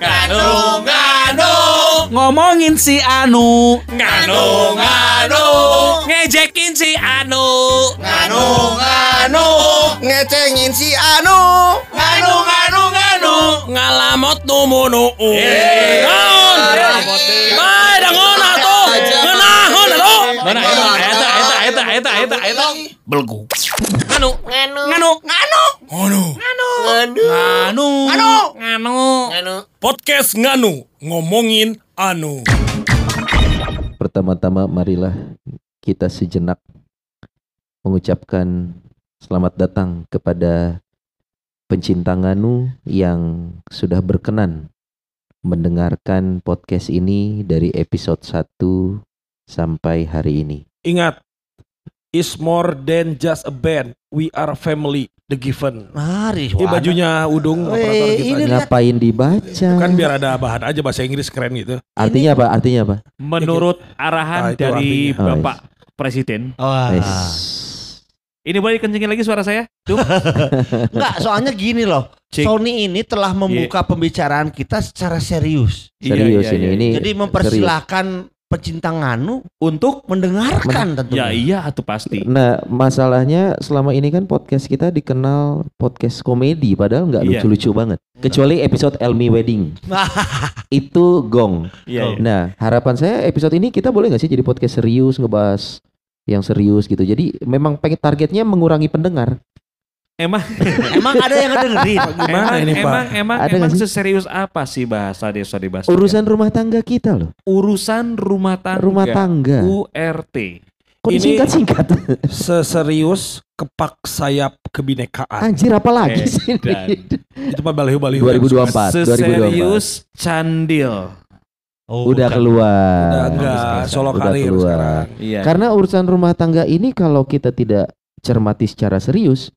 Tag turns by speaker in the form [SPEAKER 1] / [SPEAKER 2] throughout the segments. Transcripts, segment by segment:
[SPEAKER 1] Nganu, nganu,
[SPEAKER 2] Ngomongin si Anu.
[SPEAKER 1] Nganu, nganu,
[SPEAKER 2] Ngejekin si Anu.
[SPEAKER 1] Nganu, nganu,
[SPEAKER 3] ngecengin si Anu.
[SPEAKER 1] Nganu, nganu, nganu.
[SPEAKER 2] Ngalamot numunu
[SPEAKER 1] Eh,
[SPEAKER 2] Naon
[SPEAKER 1] ngalamot deui.
[SPEAKER 2] Bae dangon atuh. Ngeunahon atuh.
[SPEAKER 1] Mana eta, eta, eta, eta.
[SPEAKER 2] Belgu Nganu
[SPEAKER 3] Nganu
[SPEAKER 2] Nganu
[SPEAKER 3] Nganu
[SPEAKER 2] Nganu
[SPEAKER 3] Nganu
[SPEAKER 2] Nganu
[SPEAKER 3] Nganu.
[SPEAKER 2] Nganu
[SPEAKER 3] Nganu
[SPEAKER 2] Podcast Nganu Ngomongin Anu
[SPEAKER 4] Pertama-tama marilah kita sejenak mengucapkan selamat datang kepada pencinta Nganu yang sudah berkenan mendengarkan podcast ini dari episode 1 sampai hari ini.
[SPEAKER 5] Ingat, is more than just a band. We are family. The Given.
[SPEAKER 3] Mari
[SPEAKER 5] Ini bajunya Udung operator kita.
[SPEAKER 3] ini.
[SPEAKER 4] Ngapain dibaca?
[SPEAKER 5] Kan biar ada bahan aja bahasa Inggris keren gitu.
[SPEAKER 4] Artinya apa? Artinya apa?
[SPEAKER 6] Menurut
[SPEAKER 5] Nah,
[SPEAKER 6] arahan
[SPEAKER 5] itu
[SPEAKER 6] dari
[SPEAKER 4] artinya.
[SPEAKER 6] Bapak Presiden.
[SPEAKER 3] Wah.
[SPEAKER 4] Wes.
[SPEAKER 6] Ini boleh dikencengin lagi suara saya? Tuh.
[SPEAKER 3] Enggak, soalnya gini loh.
[SPEAKER 6] Cik.
[SPEAKER 3] Sony ini telah membuka pembicaraan kita secara serius.
[SPEAKER 4] Serius
[SPEAKER 6] Iya, iya,
[SPEAKER 4] ini.
[SPEAKER 6] iya.
[SPEAKER 4] Ini
[SPEAKER 3] Jadi
[SPEAKER 4] serius.
[SPEAKER 3] mempersilahkan pecinta Nganu
[SPEAKER 6] Untuk
[SPEAKER 3] mendengarkan tentunya.
[SPEAKER 6] ya iya atau pasti.
[SPEAKER 4] Nah, masalahnya selama ini kan podcast kita dikenal podcast komedi, padahal nggak
[SPEAKER 6] Iya.
[SPEAKER 4] lucu-lucu banget. Kecuali episode Elmi Wedding, itu gong.
[SPEAKER 6] Iya. iya.
[SPEAKER 4] Nah, harapan saya episode ini kita boleh nggak sih jadi podcast serius ngebahas yang serius gitu. Jadi memang pengen targetnya mengurangi pendengar.
[SPEAKER 6] Emang
[SPEAKER 3] Emang ada yang ngedengerin?
[SPEAKER 5] Gimana
[SPEAKER 6] emang,
[SPEAKER 5] ini, Pak?
[SPEAKER 6] emang emang
[SPEAKER 4] Ada
[SPEAKER 6] emang
[SPEAKER 4] sih?
[SPEAKER 6] seserius apa sih bahasa desa dibahas?
[SPEAKER 4] Urusan rumah tangga kita loh,
[SPEAKER 6] urusan rumah tangga.
[SPEAKER 4] rumah tangga.
[SPEAKER 6] URT.
[SPEAKER 4] Kok
[SPEAKER 5] Ini-
[SPEAKER 4] disingkat-singkat?
[SPEAKER 5] Seserius kepak sayap kebinekaan.
[SPEAKER 4] Anjir apa lagi
[SPEAKER 6] Eh,
[SPEAKER 4] sih?
[SPEAKER 5] Itu mah baliho-baliho.
[SPEAKER 4] 2024, 2024.
[SPEAKER 6] Seserius candil.
[SPEAKER 3] Oh,
[SPEAKER 4] Udah
[SPEAKER 3] bukan.
[SPEAKER 4] keluar.
[SPEAKER 5] Udah enggak,
[SPEAKER 6] Udah
[SPEAKER 5] solo
[SPEAKER 4] keluar.
[SPEAKER 5] karir sekarang.
[SPEAKER 6] Iya.
[SPEAKER 4] Karena urusan rumah tangga ini kalau kita tidak cermati secara serius,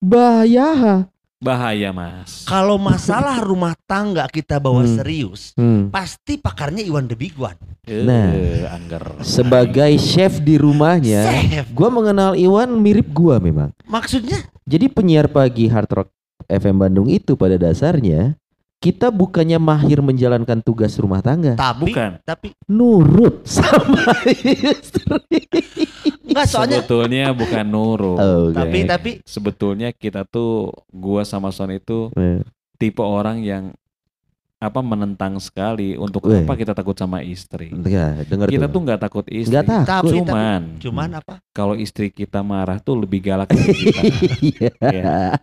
[SPEAKER 4] bahaya.
[SPEAKER 6] Bahaya, Mas.
[SPEAKER 3] Kalau masalah rumah tangga kita bawa
[SPEAKER 4] Hmm.
[SPEAKER 3] serius,
[SPEAKER 4] Hmm.
[SPEAKER 3] pasti pakarnya Iwan The Big One.
[SPEAKER 4] Nah.
[SPEAKER 6] Eh, angger.
[SPEAKER 4] Sebagai chef di rumahnya,
[SPEAKER 3] Chef.
[SPEAKER 4] gua mengenal Iwan mirip gua memang.
[SPEAKER 3] Maksudnya
[SPEAKER 4] Jadi penyiar pagi Hard Rock FM Bandung itu pada dasarnya kita bukannya mahir menjalankan tugas rumah tangga,
[SPEAKER 3] tapi
[SPEAKER 6] Bukan.
[SPEAKER 3] tapi
[SPEAKER 4] nurut sama istri.
[SPEAKER 3] enggak soalnya
[SPEAKER 6] Sebetulnya bukan nurut.
[SPEAKER 4] Oke.
[SPEAKER 3] tapi tapi
[SPEAKER 6] Sebetulnya kita tuh gua sama Son itu
[SPEAKER 4] Eh,
[SPEAKER 6] tipe orang yang apa menentang sekali untuk
[SPEAKER 4] Weh.
[SPEAKER 6] apa kita takut sama istri.
[SPEAKER 4] Ya, dengar
[SPEAKER 6] Kita
[SPEAKER 4] tuh.
[SPEAKER 6] tuh nggak takut istri.
[SPEAKER 4] Nggak takut.
[SPEAKER 3] tapi tapi
[SPEAKER 6] Cuman
[SPEAKER 3] cuman apa?
[SPEAKER 6] kalau istri kita marah tuh lebih galak dari kita.
[SPEAKER 4] Iya.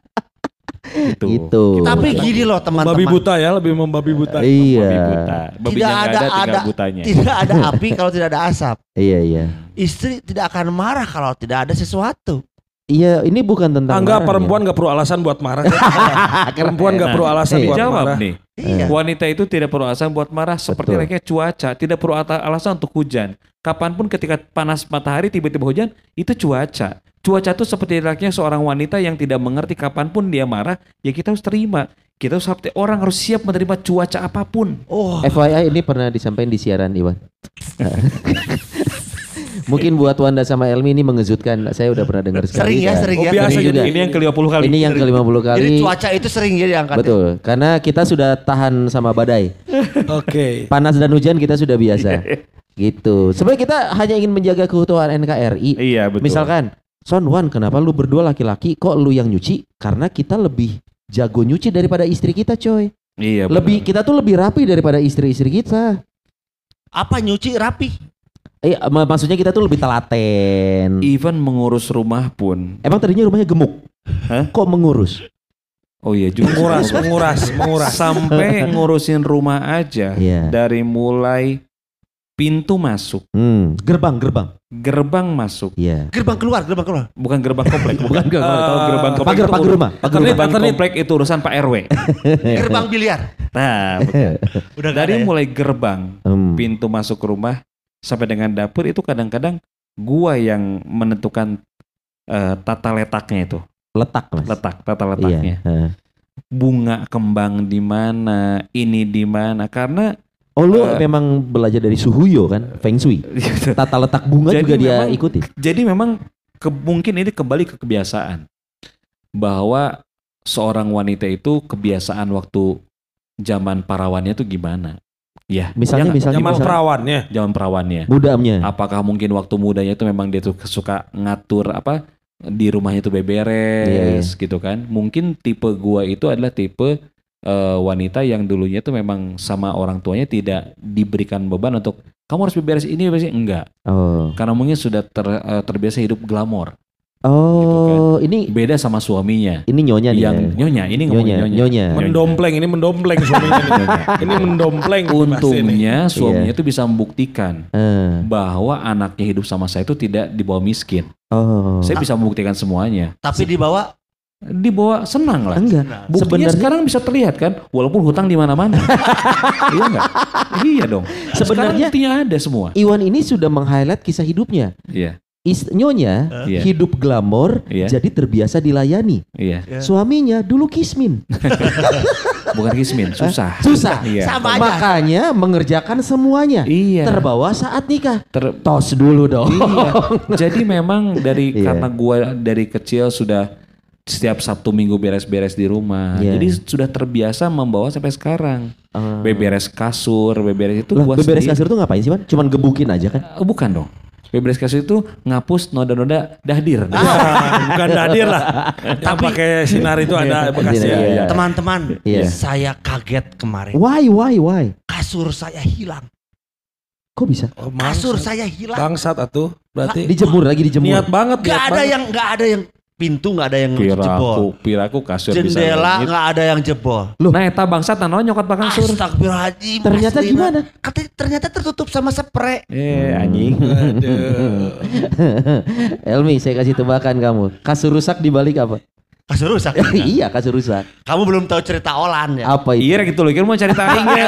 [SPEAKER 6] Gitu.
[SPEAKER 4] Itu.
[SPEAKER 6] Kita
[SPEAKER 3] Tapi gini loh
[SPEAKER 5] Babi
[SPEAKER 3] teman-teman.
[SPEAKER 5] buta ya, lebih membabi buta.
[SPEAKER 4] Iya.
[SPEAKER 6] babi buta. Babinya
[SPEAKER 3] Tidak ada-
[SPEAKER 6] ada, tinggal
[SPEAKER 3] ada-
[SPEAKER 6] butanya.
[SPEAKER 3] Tidak ada api kalau tidak ada asap.
[SPEAKER 4] Iya, iya.
[SPEAKER 3] Istri tidak akan marah kalau tidak ada sesuatu.
[SPEAKER 4] Iya, ini bukan tentang
[SPEAKER 5] Enggak,
[SPEAKER 4] marahnya.
[SPEAKER 5] perempuan gak perlu alasan buat marah. perempuan gak perlu alasan
[SPEAKER 4] iya.
[SPEAKER 5] buat
[SPEAKER 6] Jawab
[SPEAKER 5] marah.
[SPEAKER 6] nih.
[SPEAKER 3] Iya.
[SPEAKER 6] Wanita itu tidak perlu alasan buat marah seperti
[SPEAKER 4] Betul.
[SPEAKER 6] layaknya cuaca, tidak perlu alasan untuk hujan. Kapan pun ketika panas matahari tiba-tiba hujan, itu cuaca. Cuaca itu seperti layaknya seorang wanita yang tidak mengerti kapan pun dia marah, ya kita harus terima. Kita harus seperti orang harus siap menerima cuaca apa pun.
[SPEAKER 3] Oh,
[SPEAKER 4] FYI ini pernah disampaikan di siaran Iwan. Mungkin buat Wanda sama Elmi ini mengejutkan. Saya udah pernah dengar sekali.
[SPEAKER 3] Sering ya,
[SPEAKER 4] kan.
[SPEAKER 3] sering
[SPEAKER 5] Oh,
[SPEAKER 3] ya.
[SPEAKER 5] biasa
[SPEAKER 4] Ini juga.
[SPEAKER 6] Ini yang ke-50 kali.
[SPEAKER 4] Ini yang ke-50 kali.
[SPEAKER 3] Jadi cuaca itu sering ya diangkat.
[SPEAKER 4] Betul, karena kita sudah tahan sama badai.
[SPEAKER 5] Oke.
[SPEAKER 4] Panas dan hujan kita sudah biasa. gitu. Sebenarnya kita hanya ingin menjaga keutuhan NKRI.
[SPEAKER 6] Iya, betul.
[SPEAKER 4] Misalkan, Son Wan, kenapa lu berdua laki-laki kok lu yang nyuci? Karena kita lebih jago nyuci daripada istri kita, coy.
[SPEAKER 6] Iya,
[SPEAKER 4] Lebih kita tuh lebih rapi daripada istri-istri kita.
[SPEAKER 3] Apa nyuci rapi?
[SPEAKER 4] Eh, mak- maksudnya kita tuh lebih telaten.
[SPEAKER 6] even mengurus rumah pun.
[SPEAKER 4] Emang tadinya rumahnya gemuk.
[SPEAKER 6] Hah?
[SPEAKER 4] Kok mengurus?
[SPEAKER 6] Oh iya juga.
[SPEAKER 5] Menguras, menguras, menguras.
[SPEAKER 6] Sampai ngurusin rumah aja
[SPEAKER 4] Iya.
[SPEAKER 6] dari mulai pintu masuk,
[SPEAKER 4] Hmm, gerbang, gerbang.
[SPEAKER 6] gerbang masuk,
[SPEAKER 4] Iya.
[SPEAKER 3] Gerbang keluar, gerbang keluar.
[SPEAKER 6] bukan gerbang komplek, bukan
[SPEAKER 4] gerbang.
[SPEAKER 6] Tahu gerbang komplek
[SPEAKER 4] Pagar,
[SPEAKER 6] itu
[SPEAKER 4] pagar rumah. Pagar
[SPEAKER 6] Gerbang
[SPEAKER 5] rumah.
[SPEAKER 6] komplek itu urusan Pak RW.
[SPEAKER 3] Gerbang biliar.
[SPEAKER 6] Nah.
[SPEAKER 3] Udah
[SPEAKER 6] dari
[SPEAKER 3] ya?
[SPEAKER 6] mulai gerbang,
[SPEAKER 4] Hmm.
[SPEAKER 6] pintu masuk rumah sampai dengan dapur itu kadang-kadang gua yang menentukan eh, tata letaknya itu,
[SPEAKER 4] Letak, Mas.
[SPEAKER 6] letak tata
[SPEAKER 4] Iya.
[SPEAKER 6] letaknya.
[SPEAKER 4] heeh.
[SPEAKER 6] Bunga kembang di mana, ini di mana karena
[SPEAKER 4] Oh lu
[SPEAKER 6] Eh.
[SPEAKER 4] memang belajar dari Suhuyo kan, Feng Shui. Tata letak bunga
[SPEAKER 6] Jadi
[SPEAKER 4] juga dia
[SPEAKER 6] memang-
[SPEAKER 4] ikuti.
[SPEAKER 6] Jadi memang ke, mungkin ini kembali ke kebiasaan. bahwa seorang wanita itu kebiasaan waktu zaman parawannya itu gimana? Ya,
[SPEAKER 4] Misalnya,
[SPEAKER 6] ya
[SPEAKER 4] misalnya,
[SPEAKER 5] Zaman
[SPEAKER 4] misalnya
[SPEAKER 5] perawannya.
[SPEAKER 6] zaman perawannya.
[SPEAKER 4] mudanya.
[SPEAKER 6] Apakah mungkin waktu mudanya itu memang dia tuh suka ngatur apa di rumahnya itu beberes
[SPEAKER 4] Iya,
[SPEAKER 6] gitu kan? Mungkin tipe gua itu adalah tipe eh, wanita yang dulunya tuh memang sama orang tuanya tidak diberikan beban untuk kamu harus beberes ini beberes ini." enggak.
[SPEAKER 4] Oh.
[SPEAKER 6] Karena mungkin sudah ter- eh, terbiasa hidup glamor.
[SPEAKER 4] Oh, ini
[SPEAKER 6] Beda sama suaminya
[SPEAKER 4] ini nyonya nih.
[SPEAKER 6] yang
[SPEAKER 4] ya.
[SPEAKER 6] nyonya ini
[SPEAKER 4] nyonya,
[SPEAKER 6] nyonya.
[SPEAKER 4] nyonya.
[SPEAKER 5] Mendompleng ini mendompleng suaminya ini. ini mendompleng.
[SPEAKER 6] Untungnya suaminya
[SPEAKER 4] Iya.
[SPEAKER 6] itu bisa membuktikan
[SPEAKER 4] Eh,
[SPEAKER 6] bahwa anaknya hidup sama saya itu tidak dibawa miskin.
[SPEAKER 4] Oh.
[SPEAKER 6] Saya bisa membuktikan semuanya.
[SPEAKER 3] Tapi dibawa
[SPEAKER 6] Dibawa senang lah.
[SPEAKER 4] Enggak.
[SPEAKER 6] Buktinya
[SPEAKER 4] Sebenarnya
[SPEAKER 6] sekarang bisa terlihat kan, walaupun hutang di mana-mana. iya enggak? Iya dong. Sebenarnya buktinya ada semua.
[SPEAKER 4] Iwan ini sudah meng-highlight kisah hidupnya.
[SPEAKER 6] Iya,
[SPEAKER 4] Is, nyonya
[SPEAKER 6] Iya.
[SPEAKER 4] hidup glamor
[SPEAKER 6] Iya.
[SPEAKER 4] jadi terbiasa dilayani.
[SPEAKER 6] iya.
[SPEAKER 4] Suaminya dulu kismin.
[SPEAKER 6] Bukan kismin, susah.
[SPEAKER 4] Susah.
[SPEAKER 6] Iya.
[SPEAKER 3] sama aja.
[SPEAKER 4] Makanya mengerjakan semuanya.
[SPEAKER 6] Iya.
[SPEAKER 4] Terbawa saat nikah.
[SPEAKER 6] Ter-
[SPEAKER 4] Tos dulu dong.
[SPEAKER 6] Iya. Jadi memang dari
[SPEAKER 4] Iya.
[SPEAKER 6] karena gua dari kecil sudah setiap Sabtu Minggu beres-beres di rumah.
[SPEAKER 4] Iya.
[SPEAKER 6] Jadi sudah terbiasa membawa sampai sekarang.
[SPEAKER 4] Ah.
[SPEAKER 6] Beberes kasur, beberes itu
[SPEAKER 4] Lah,
[SPEAKER 6] gua
[SPEAKER 4] beberes
[SPEAKER 6] sendiri.
[SPEAKER 4] kasur tuh ngapain sih, Pan? Cuman gebukin aja kan?
[SPEAKER 6] Eh, bukan dong. Beberes kasur itu ngapus noda-noda dahdir.
[SPEAKER 5] Ah, bukan dadir lah. Yang pakai sinar itu ada bekasnya.
[SPEAKER 4] Iya, iya.
[SPEAKER 3] teman-teman,
[SPEAKER 4] Iya.
[SPEAKER 3] saya kaget kemarin.
[SPEAKER 4] Why, why, why?
[SPEAKER 3] Kasur saya hilang.
[SPEAKER 4] Kok bisa?
[SPEAKER 5] Oh,
[SPEAKER 3] Kasur saya hilang.
[SPEAKER 5] Bangsat atuh. Berarti
[SPEAKER 4] Dijemur lagi dijemur.
[SPEAKER 5] niat banget.
[SPEAKER 3] Gak
[SPEAKER 5] niat
[SPEAKER 3] ada
[SPEAKER 5] banget.
[SPEAKER 3] yang nggak ada yang pintu nggak ada yang jebol.
[SPEAKER 6] Piraku, piraku kasur bisa
[SPEAKER 3] Jendela nggak ada yang jebol.
[SPEAKER 6] Nah, eta bangsat nanaon nyokot pak kasur.
[SPEAKER 3] Astagfirullahaladzim.
[SPEAKER 4] Ternyata
[SPEAKER 3] aslina.
[SPEAKER 4] gimana?
[SPEAKER 3] Kata- ternyata tertutup sama spray.
[SPEAKER 6] Eh, anjing.
[SPEAKER 4] Elmi, saya kasih tebakan kamu. Kasur rusak di balik apa?
[SPEAKER 3] Kasur rusak.
[SPEAKER 4] iya, kasur rusak.
[SPEAKER 3] Kamu belum tahu cerita Olan ya?
[SPEAKER 4] Apa itu?
[SPEAKER 6] Iya gitu loh, kira mau cari taing ya.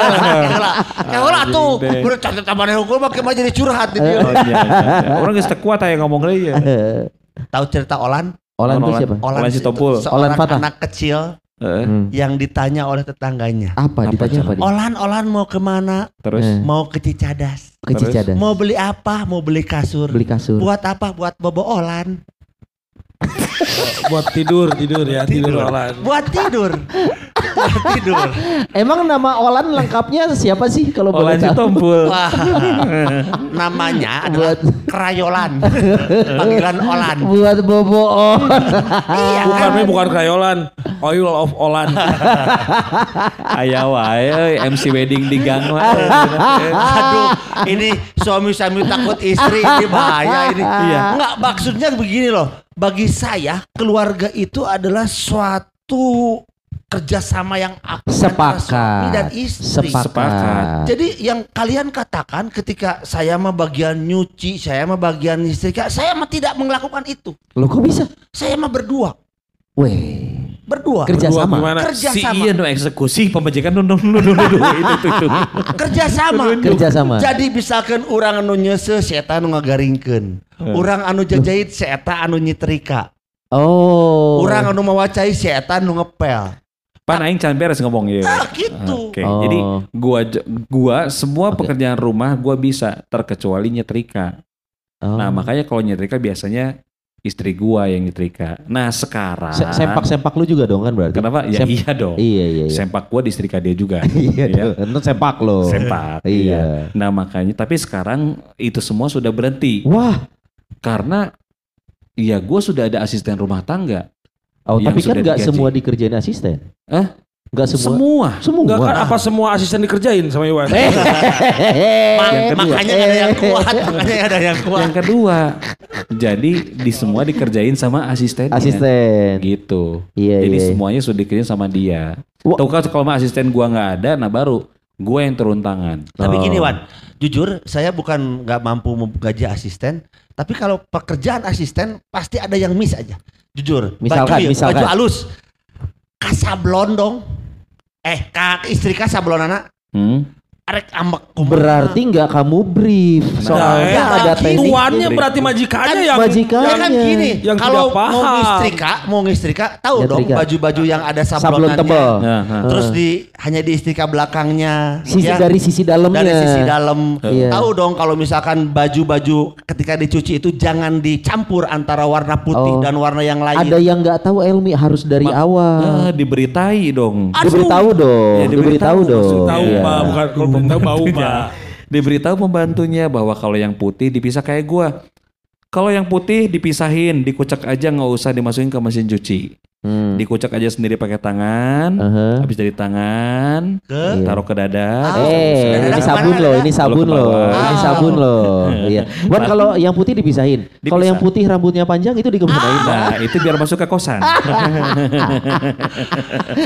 [SPEAKER 3] Ya tuh, udah catat tambahan hukum pakai mah jadi curhat nih dia.
[SPEAKER 6] Oh, iya, iya. Orang geus teu kuat aya ngomong deui ya.
[SPEAKER 3] Tahu cerita Olan?
[SPEAKER 4] Olan itu siapa?
[SPEAKER 6] Olan Sitompul.
[SPEAKER 3] Seorang
[SPEAKER 4] Olan Fatah.
[SPEAKER 3] anak kecil
[SPEAKER 6] Heeh.
[SPEAKER 4] Hmm.
[SPEAKER 3] yang ditanya oleh tetangganya.
[SPEAKER 4] Apa?
[SPEAKER 6] Apa
[SPEAKER 4] Ditanya apa dia?
[SPEAKER 3] Olan, Olan mau ke mana?
[SPEAKER 6] Terus
[SPEAKER 4] Eh.
[SPEAKER 3] Mau ke Cicadas.
[SPEAKER 4] Ke Cicadas.
[SPEAKER 3] Mau beli apa? Mau beli kasur.
[SPEAKER 4] Beli kasur.
[SPEAKER 3] Buat apa? Buat bobo Olan.
[SPEAKER 5] Buat tidur, tidur ya, tidur olan.
[SPEAKER 3] Buat tidur. Buat tidur.
[SPEAKER 4] Emang nama Olan lengkapnya siapa sih kalau boleh
[SPEAKER 6] Olan.
[SPEAKER 3] Wah, namanya adalah
[SPEAKER 4] Buat
[SPEAKER 3] Krayolan. Panggilan Olan.
[SPEAKER 4] buat bobo on.
[SPEAKER 3] Iya
[SPEAKER 5] Bukan,
[SPEAKER 3] kan?
[SPEAKER 5] bukan krayolan, oil of Olan.
[SPEAKER 6] Aya wae euy, MC wedding di gang.
[SPEAKER 3] Aduh, ini suami-suami takut istri ini bahaya ini.
[SPEAKER 6] Iya.
[SPEAKER 3] Enggak, maksudnya begini loh. Bagi saya, keluarga itu adalah suatu kerjasama yang aktif antara suami
[SPEAKER 4] Sepakat.
[SPEAKER 3] dan istri.
[SPEAKER 4] Sepakat.
[SPEAKER 3] Jadi yang kalian katakan ketika saya mah bagian nyuci, saya mah bagian istrika, saya mah tidak melakukan itu.
[SPEAKER 4] Lo kok bisa?
[SPEAKER 3] Saya mah berdua,
[SPEAKER 4] Weh.
[SPEAKER 3] Berdua.
[SPEAKER 4] Kerja
[SPEAKER 5] Berdua
[SPEAKER 4] sama.
[SPEAKER 5] gimana?
[SPEAKER 3] Kerja
[SPEAKER 6] Si
[SPEAKER 3] sama.
[SPEAKER 6] iya nu eksekusi pembajikan nu nu nu nu nu itu itu itu.
[SPEAKER 3] Kerja sama.
[SPEAKER 4] Kerja sama.
[SPEAKER 3] Jadi misalkan orang anu nyese saya anu ngagaringkeun. Orang anu jajahit saya anu nyetrika.
[SPEAKER 4] Oh.
[SPEAKER 3] Orang anu mawacai saya anu ngepel.
[SPEAKER 6] Pan aing can beres ngomong ya.
[SPEAKER 3] Ah gitu.
[SPEAKER 6] Oke,
[SPEAKER 4] Oh.
[SPEAKER 6] jadi gua gua semua pekerjaan rumah gua bisa terkecuali nyetrika.
[SPEAKER 4] Oh.
[SPEAKER 6] Nah, makanya kalau nyetrika biasanya istri gua yang nyetrika. Nah, sekarang
[SPEAKER 4] Se- sempak-sempak lu juga dong kan berarti?
[SPEAKER 6] Kenapa? Ya
[SPEAKER 4] Sem-
[SPEAKER 6] iya dong.
[SPEAKER 4] Iya, iya, iya.
[SPEAKER 6] Sempak gua disetrika dia juga.
[SPEAKER 4] Iya,
[SPEAKER 6] Ya.
[SPEAKER 4] dong. Itu sempak lo.
[SPEAKER 6] Sempak.
[SPEAKER 4] Iya.
[SPEAKER 6] Nah, makanya tapi sekarang itu semua sudah berhenti
[SPEAKER 4] Wah.
[SPEAKER 6] karena ya gua sudah ada asisten rumah tangga.
[SPEAKER 4] Oh, tapi kan nggak semua dikerjain asisten.
[SPEAKER 6] Hah?
[SPEAKER 4] Nggak semua.
[SPEAKER 6] Semua.
[SPEAKER 4] Semua.
[SPEAKER 5] Enggak kan apa semua asisten dikerjain sama Iwan?
[SPEAKER 6] Yang kedua.
[SPEAKER 3] makanya ada yang kuat, makanya ada yang kuat.
[SPEAKER 6] Yang kedua, jadi di semua dikerjain sama asistennya.
[SPEAKER 4] Asisten.
[SPEAKER 6] Gitu.
[SPEAKER 4] Iya,
[SPEAKER 6] Jadi
[SPEAKER 4] iya.
[SPEAKER 6] semuanya sudah dikerjain sama dia. Tahu kan kalau mah asisten gua nggak ada, nah baru gua yang turun tangan.
[SPEAKER 3] Tapi
[SPEAKER 4] Oh.
[SPEAKER 3] gini Wan, jujur saya bukan nggak mampu menggaji asisten, tapi kalau pekerjaan asisten pasti ada yang miss aja. Jujur.
[SPEAKER 4] Misalkan,
[SPEAKER 3] baju,
[SPEAKER 4] misalkan.
[SPEAKER 3] baju halus, kasablon dong. Eh, kak istri kasablon anak
[SPEAKER 6] Hmm?
[SPEAKER 3] Arek ambek.
[SPEAKER 4] Berarti nggak kamu brief. Soalnya
[SPEAKER 3] ya,
[SPEAKER 4] ada teknik.
[SPEAKER 5] Tuannya berarti majikannya yang
[SPEAKER 4] majikan.
[SPEAKER 3] Ya kan gini,
[SPEAKER 5] Yang
[SPEAKER 3] kalau mau ngistrika, mau ngistrika, tahu dong
[SPEAKER 4] Nyetrika.
[SPEAKER 3] baju-baju yang ada
[SPEAKER 4] Sablon
[SPEAKER 3] sablonannya.
[SPEAKER 4] tebal.
[SPEAKER 6] Nah, nah.
[SPEAKER 3] Terus di hanya diistrika belakangnya.
[SPEAKER 4] Sisi
[SPEAKER 3] ya.
[SPEAKER 4] dari sisi dalamnya.
[SPEAKER 3] dari sisi dalam.
[SPEAKER 4] Iya.
[SPEAKER 3] Tahu dong kalau misalkan baju-baju ketika dicuci itu jangan dicampur antara warna putih
[SPEAKER 4] Oh.
[SPEAKER 3] dan warna yang lain.
[SPEAKER 4] Ada yang nggak tahu Elmi harus dari awal.
[SPEAKER 6] Ah, diberitai dong.
[SPEAKER 4] Diberitahu dong,
[SPEAKER 6] Ya,
[SPEAKER 4] diberitahu
[SPEAKER 6] diberitahu,
[SPEAKER 4] dong.
[SPEAKER 5] tahu. Pak, bukan kalau belum tahu bau Pak.
[SPEAKER 6] Diberitahu pembantunya bahwa kalau yang putih dipisah kayak gua. Kalau yang putih dipisahin, dikucek aja nggak usah dimasukin ke mesin cuci.
[SPEAKER 4] Hmm.
[SPEAKER 6] Dikucek aja sendiri pakai tangan.
[SPEAKER 4] Aha.
[SPEAKER 6] Habis dari tangan,
[SPEAKER 3] Ke?
[SPEAKER 6] taruh ke dada.
[SPEAKER 3] Ah.
[SPEAKER 4] Eh, ini sabun loh, ini sabun
[SPEAKER 6] Kalau
[SPEAKER 4] loh, ini sabun loh. Iya. Buat kalau yang putih dipisahin. Kalau
[SPEAKER 6] Dipisah.
[SPEAKER 4] yang putih rambutnya panjang itu dikemanain.
[SPEAKER 6] Nah, itu biar masuk ke kosan.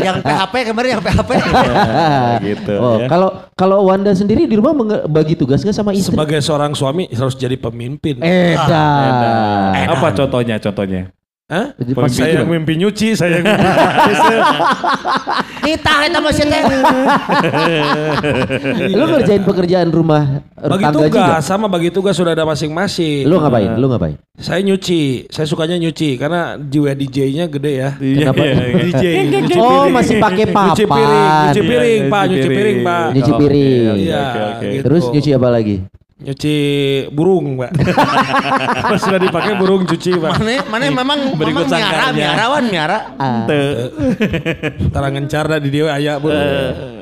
[SPEAKER 3] yang PHP kemarin yang PHP.
[SPEAKER 6] gitu
[SPEAKER 4] Oh,
[SPEAKER 6] ya.
[SPEAKER 4] kalau kalau Wanda sendiri di rumah bagi tugas nggak sama istri?
[SPEAKER 5] Sebagai seorang suami harus jadi pemimpin.
[SPEAKER 4] Eh.
[SPEAKER 6] Apa contohnya? Contohnya?
[SPEAKER 5] Hah?
[SPEAKER 4] Pas-
[SPEAKER 5] Saya yang mimpi nyuci, saya yang
[SPEAKER 3] Nitah eta mah teh.
[SPEAKER 4] Lu ngerjain pekerjaan rumah
[SPEAKER 5] bagi
[SPEAKER 4] tangga juga?
[SPEAKER 5] tugas sama bagi tugas sudah ada masing-masing.
[SPEAKER 4] Lu ngapain? Lu ngapain?
[SPEAKER 5] Saya nyuci, saya sukanya nyuci karena jiwa DJ-nya gede ya.
[SPEAKER 4] Kenapa?
[SPEAKER 5] DJ. nyuci
[SPEAKER 4] Oh,
[SPEAKER 5] piring.
[SPEAKER 4] masih pakai
[SPEAKER 5] Nyuci piring,
[SPEAKER 4] papan.
[SPEAKER 5] nyuci piring,
[SPEAKER 6] Iya,
[SPEAKER 5] Pak,
[SPEAKER 6] nyuci
[SPEAKER 5] piring. Pak.
[SPEAKER 4] Nyuci
[SPEAKER 6] Oh,
[SPEAKER 4] piring.
[SPEAKER 5] Iya,
[SPEAKER 6] oke, oke.
[SPEAKER 5] gitu.
[SPEAKER 4] Terus nyuci apa lagi?
[SPEAKER 5] Nyuci burung, Pak. Pas sudah dipakai burung cuci, Pak.
[SPEAKER 3] Mana mana memang
[SPEAKER 6] Berikut
[SPEAKER 3] memang miara miarawan miara.
[SPEAKER 4] Ah.
[SPEAKER 5] Tarangan carda di dia aya burung.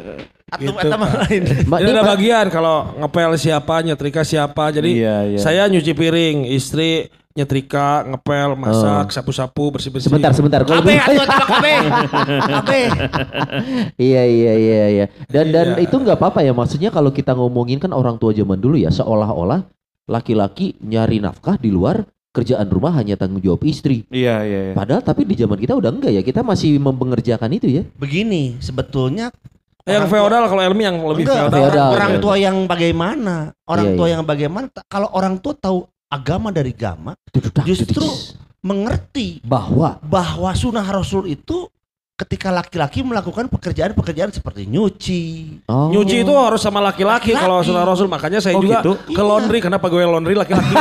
[SPEAKER 3] Atuh
[SPEAKER 5] Gitu,
[SPEAKER 3] mah lain.
[SPEAKER 4] Ini
[SPEAKER 5] ada bagian kalau ngepel siapa, nyetrika siapa. Jadi
[SPEAKER 6] Iya, iya.
[SPEAKER 5] saya nyuci piring, istri nyetrika, ngepel, masak, sapu-sapu, bersih-bersih.
[SPEAKER 4] Sebentar, sebentar. Kalau
[SPEAKER 3] Kabe atuh mah kabe. Kabe.
[SPEAKER 4] Iya iya iya iya. Dan dan
[SPEAKER 5] Iya.
[SPEAKER 4] itu nggak apa-apa ya. Maksudnya kalau kita ngomongin kan orang tua zaman dulu ya seolah-olah laki-laki nyari nafkah di luar kerjaan rumah hanya tanggung jawab istri.
[SPEAKER 6] Iya, iya. iya.
[SPEAKER 4] Padahal tapi di zaman kita udah enggak ya. Kita masih mempengerjakan itu ya.
[SPEAKER 3] Begini, sebetulnya
[SPEAKER 5] yang
[SPEAKER 3] Orang tua-
[SPEAKER 5] feodal kalau Elmi yang lebih
[SPEAKER 3] Enggak,
[SPEAKER 5] feodal.
[SPEAKER 4] feodal.
[SPEAKER 3] orang
[SPEAKER 4] Feodal.
[SPEAKER 3] tua yang bagaimana? Orang
[SPEAKER 4] Iya,
[SPEAKER 3] tua
[SPEAKER 4] iya.
[SPEAKER 3] yang bagaimana? Kalau orang tua tahu agama dari agama, Justru mengerti
[SPEAKER 4] bahwa
[SPEAKER 3] bahwa sunnah Rasul itu ketika laki-laki melakukan pekerjaan-pekerjaan seperti nyuci.
[SPEAKER 4] oh.
[SPEAKER 5] Nyuci itu harus sama laki-laki kalau sunnah Rasul. Makanya saya
[SPEAKER 6] Oh,
[SPEAKER 5] juga
[SPEAKER 6] gitu?
[SPEAKER 5] ke laundry karena pegawai laundry laki-laki.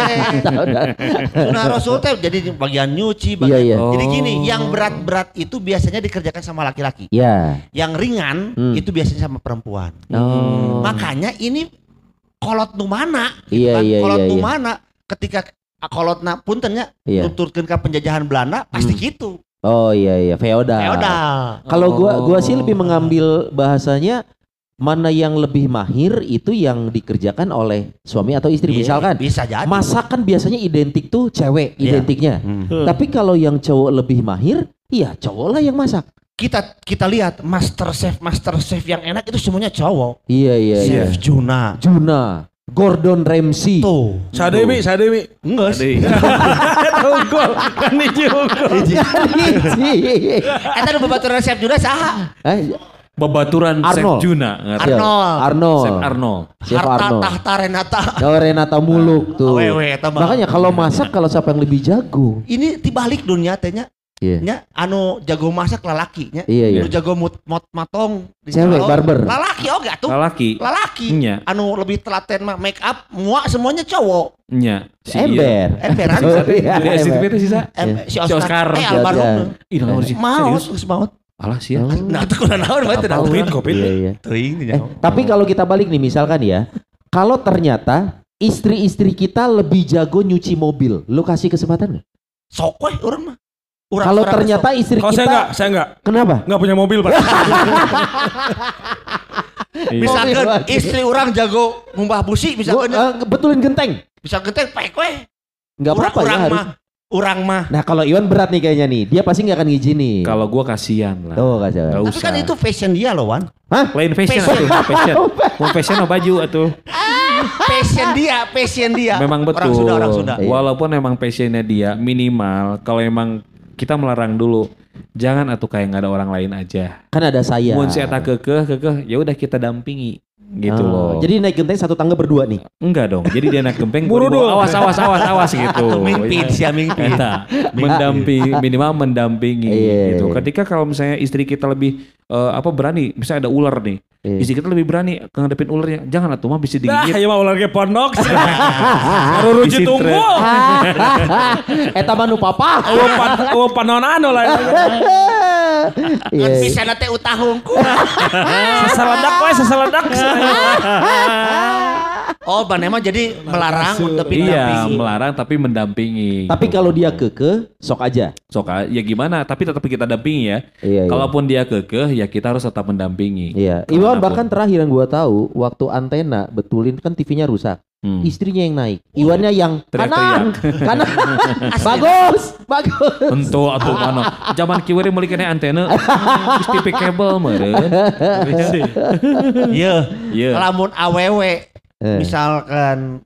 [SPEAKER 3] Eh, sunnah Rasul teh jadi bagian nyuci,
[SPEAKER 4] Iya
[SPEAKER 3] bagian
[SPEAKER 4] iya.
[SPEAKER 3] Jadi
[SPEAKER 6] Oh.
[SPEAKER 3] gini, yang berat-berat itu biasanya dikerjakan sama laki-laki.
[SPEAKER 4] Ya.
[SPEAKER 3] Yang ringan
[SPEAKER 4] Hmm.
[SPEAKER 3] itu biasanya sama perempuan.
[SPEAKER 4] Oh.
[SPEAKER 3] Makanya ini kolot nu mana?
[SPEAKER 4] Iya,
[SPEAKER 3] kan?
[SPEAKER 4] iya,
[SPEAKER 3] kolot
[SPEAKER 4] iya,
[SPEAKER 3] nu
[SPEAKER 4] iya.
[SPEAKER 3] mana? Ketika kolotna puntennya
[SPEAKER 4] Iya.
[SPEAKER 3] nuturkeun ka penjajahan Belanda pasti
[SPEAKER 4] Hmm.
[SPEAKER 3] gitu.
[SPEAKER 4] Oh iya iya feodal.
[SPEAKER 3] Feodal.
[SPEAKER 4] Kalau gua gua
[SPEAKER 6] Oh.
[SPEAKER 4] sih lebih mengambil bahasanya mana yang lebih mahir itu yang dikerjakan oleh suami atau istri.
[SPEAKER 3] Iya,
[SPEAKER 4] Misalkan
[SPEAKER 3] bisa jadi.
[SPEAKER 4] masakan biasanya identik tuh cewek
[SPEAKER 3] Iya.
[SPEAKER 4] identiknya.
[SPEAKER 3] Hmm.
[SPEAKER 4] Tapi kalau yang cowok lebih mahir, iya cowok lah yang masak.
[SPEAKER 3] Kita kita lihat master chef master chef yang enak itu semuanya cowok.
[SPEAKER 4] Iya iya iya.
[SPEAKER 3] Chef Juna.
[SPEAKER 4] Juna, Gordon Ramsay.
[SPEAKER 3] Tuh.
[SPEAKER 5] Sadewi, Sadewi.
[SPEAKER 3] Enggak sih.
[SPEAKER 5] Tahu gol. Kan hiji unggul.
[SPEAKER 3] Eta nu babaturan chef Juna saha?
[SPEAKER 4] Eh,
[SPEAKER 6] Bebaturan
[SPEAKER 4] Arnold.
[SPEAKER 6] Chef Juna. ngerti?
[SPEAKER 4] iya,
[SPEAKER 3] Arnold.
[SPEAKER 4] Arnold.
[SPEAKER 6] Chef Arnold.
[SPEAKER 4] Chef
[SPEAKER 3] Harta
[SPEAKER 4] Arnold.
[SPEAKER 3] tahta Renata.
[SPEAKER 4] Oh, Renata Muluk tuh.
[SPEAKER 3] Awewe.
[SPEAKER 4] Makanya kalau masak kalau siapa yang lebih jago.
[SPEAKER 3] ini tibalik dunia tehnya.
[SPEAKER 4] Iya.
[SPEAKER 3] Nya anu jago masak lalaki nya.
[SPEAKER 4] Iya iya.
[SPEAKER 3] Nu jago mut, mot matong di
[SPEAKER 4] Cewek, barber.
[SPEAKER 3] Lalaki oga tuh.
[SPEAKER 6] Lelaki.
[SPEAKER 3] Lalaki.
[SPEAKER 6] Nya.
[SPEAKER 3] Anu lebih telaten mah make up mua semuanya cowok.
[SPEAKER 6] Nya. Si iya.
[SPEAKER 4] Ember.
[SPEAKER 3] Emberan.
[SPEAKER 4] Oh, iya,
[SPEAKER 6] Di SCTV itu sisa.
[SPEAKER 3] Em, si
[SPEAKER 6] Oscar.
[SPEAKER 3] Eh
[SPEAKER 4] Si
[SPEAKER 3] almarhum.
[SPEAKER 4] Oscar.
[SPEAKER 6] Ih, naon sih?
[SPEAKER 3] Maut, maut.
[SPEAKER 6] Alah sih.
[SPEAKER 4] Oh.
[SPEAKER 3] Nah, itu kudu naon
[SPEAKER 5] Covid, Covid.
[SPEAKER 4] Iya iya.
[SPEAKER 3] Teuing
[SPEAKER 4] Eh, tapi kalau kita balik nih misalkan ya, kalau ternyata istri-istri kita lebih jago nyuci mobil, lu kasih kesempatan nggak?
[SPEAKER 3] sok weh urang mah. Urang
[SPEAKER 4] Kalau
[SPEAKER 3] urang
[SPEAKER 4] ternyata istri
[SPEAKER 5] Kalau
[SPEAKER 4] kita,
[SPEAKER 5] saya enggak, saya enggak.
[SPEAKER 4] kenapa?
[SPEAKER 5] Enggak punya mobil, Pak.
[SPEAKER 3] misalkan
[SPEAKER 4] lagi.
[SPEAKER 3] istri orang jago ngumbah busi
[SPEAKER 4] Gua,
[SPEAKER 3] misalkan
[SPEAKER 4] eh, betulin genteng,
[SPEAKER 3] bisa genteng pek weh.
[SPEAKER 4] nggak
[SPEAKER 3] Urang
[SPEAKER 4] apa-apa ya
[SPEAKER 3] urang
[SPEAKER 4] harus.
[SPEAKER 3] mah urang mah.
[SPEAKER 4] Nah kalau Iwan berat nih kayaknya nih, dia pasti nggak akan ngizinin.
[SPEAKER 6] Kalau gua kasihan lah.
[SPEAKER 4] Tuh kasih.
[SPEAKER 6] Nggak
[SPEAKER 3] Tapi kan
[SPEAKER 6] usah.
[SPEAKER 3] itu fashion dia loh Wan.
[SPEAKER 6] Lain fashion
[SPEAKER 3] Fashion.
[SPEAKER 6] atuh, fashion. Mau fashion atau baju atuh.
[SPEAKER 3] Passion dia, passion dia.
[SPEAKER 6] Memang betul.
[SPEAKER 3] Orang sudah, orang sudah.
[SPEAKER 4] Iya.
[SPEAKER 6] Walaupun emang passionnya dia minimal, kalau emang kita melarang dulu, jangan atuh kayak nggak ada orang lain aja.
[SPEAKER 4] Kan ada saya.
[SPEAKER 6] Mun si eta kekeh, kekeh, ya udah kita dampingi. Gitu
[SPEAKER 4] Ah,
[SPEAKER 6] loh.
[SPEAKER 4] Jadi naik genteng satu tangga berdua nih.
[SPEAKER 6] enggak dong. Jadi dia naik gempeng
[SPEAKER 5] Buru dong.
[SPEAKER 6] awas awas awas awas gitu.
[SPEAKER 3] Atau mimpin sih mimpin.
[SPEAKER 6] Eta, mendampingi minimal mendampingi
[SPEAKER 4] Iya.
[SPEAKER 6] gitu. Ketika kalau misalnya istri kita lebih eh, apa berani, misalnya ada ular nih,
[SPEAKER 4] Iya.
[SPEAKER 6] istri kita lebih berani ngadepin ularnya. Jangan atuh mah bisa
[SPEAKER 5] Nah,
[SPEAKER 6] digigit.
[SPEAKER 5] ya mah ular ge pondok. Baru ruji
[SPEAKER 6] Isi
[SPEAKER 5] tunggu.
[SPEAKER 4] Eta manu papa.
[SPEAKER 5] Eueuh pan eueuh panonan lah.
[SPEAKER 4] Iya.
[SPEAKER 3] Kan bisa nate utahungku.
[SPEAKER 5] Seseledak we seseledak.
[SPEAKER 3] Oh, Bang Nema jadi melarang untuk
[SPEAKER 6] Iya, melarang tapi mendampingi.
[SPEAKER 4] Tapi kalau dia keke, sok aja.
[SPEAKER 6] sok ah, ya gimana? Tapi tetap kita dampingi ya.
[SPEAKER 4] Iya, iya.
[SPEAKER 6] Kalaupun dia kekeh, ya kita harus tetap mendampingi.
[SPEAKER 4] Iya, Iwan bahkan terakhir yang gua tahu waktu antena betulin kan TV-nya rusak.
[SPEAKER 6] Hmm.
[SPEAKER 4] Istrinya yang naik, Iwannya yang kanan,
[SPEAKER 6] Teriak-teriak.
[SPEAKER 4] kanan. bagus, bagus.
[SPEAKER 6] Tentu atau mana? Zaman kiwari meuli kena antena. TV kabel meureun.
[SPEAKER 3] Iya.
[SPEAKER 6] Iya.
[SPEAKER 3] Lamun awewe
[SPEAKER 4] Eh,
[SPEAKER 3] misalkan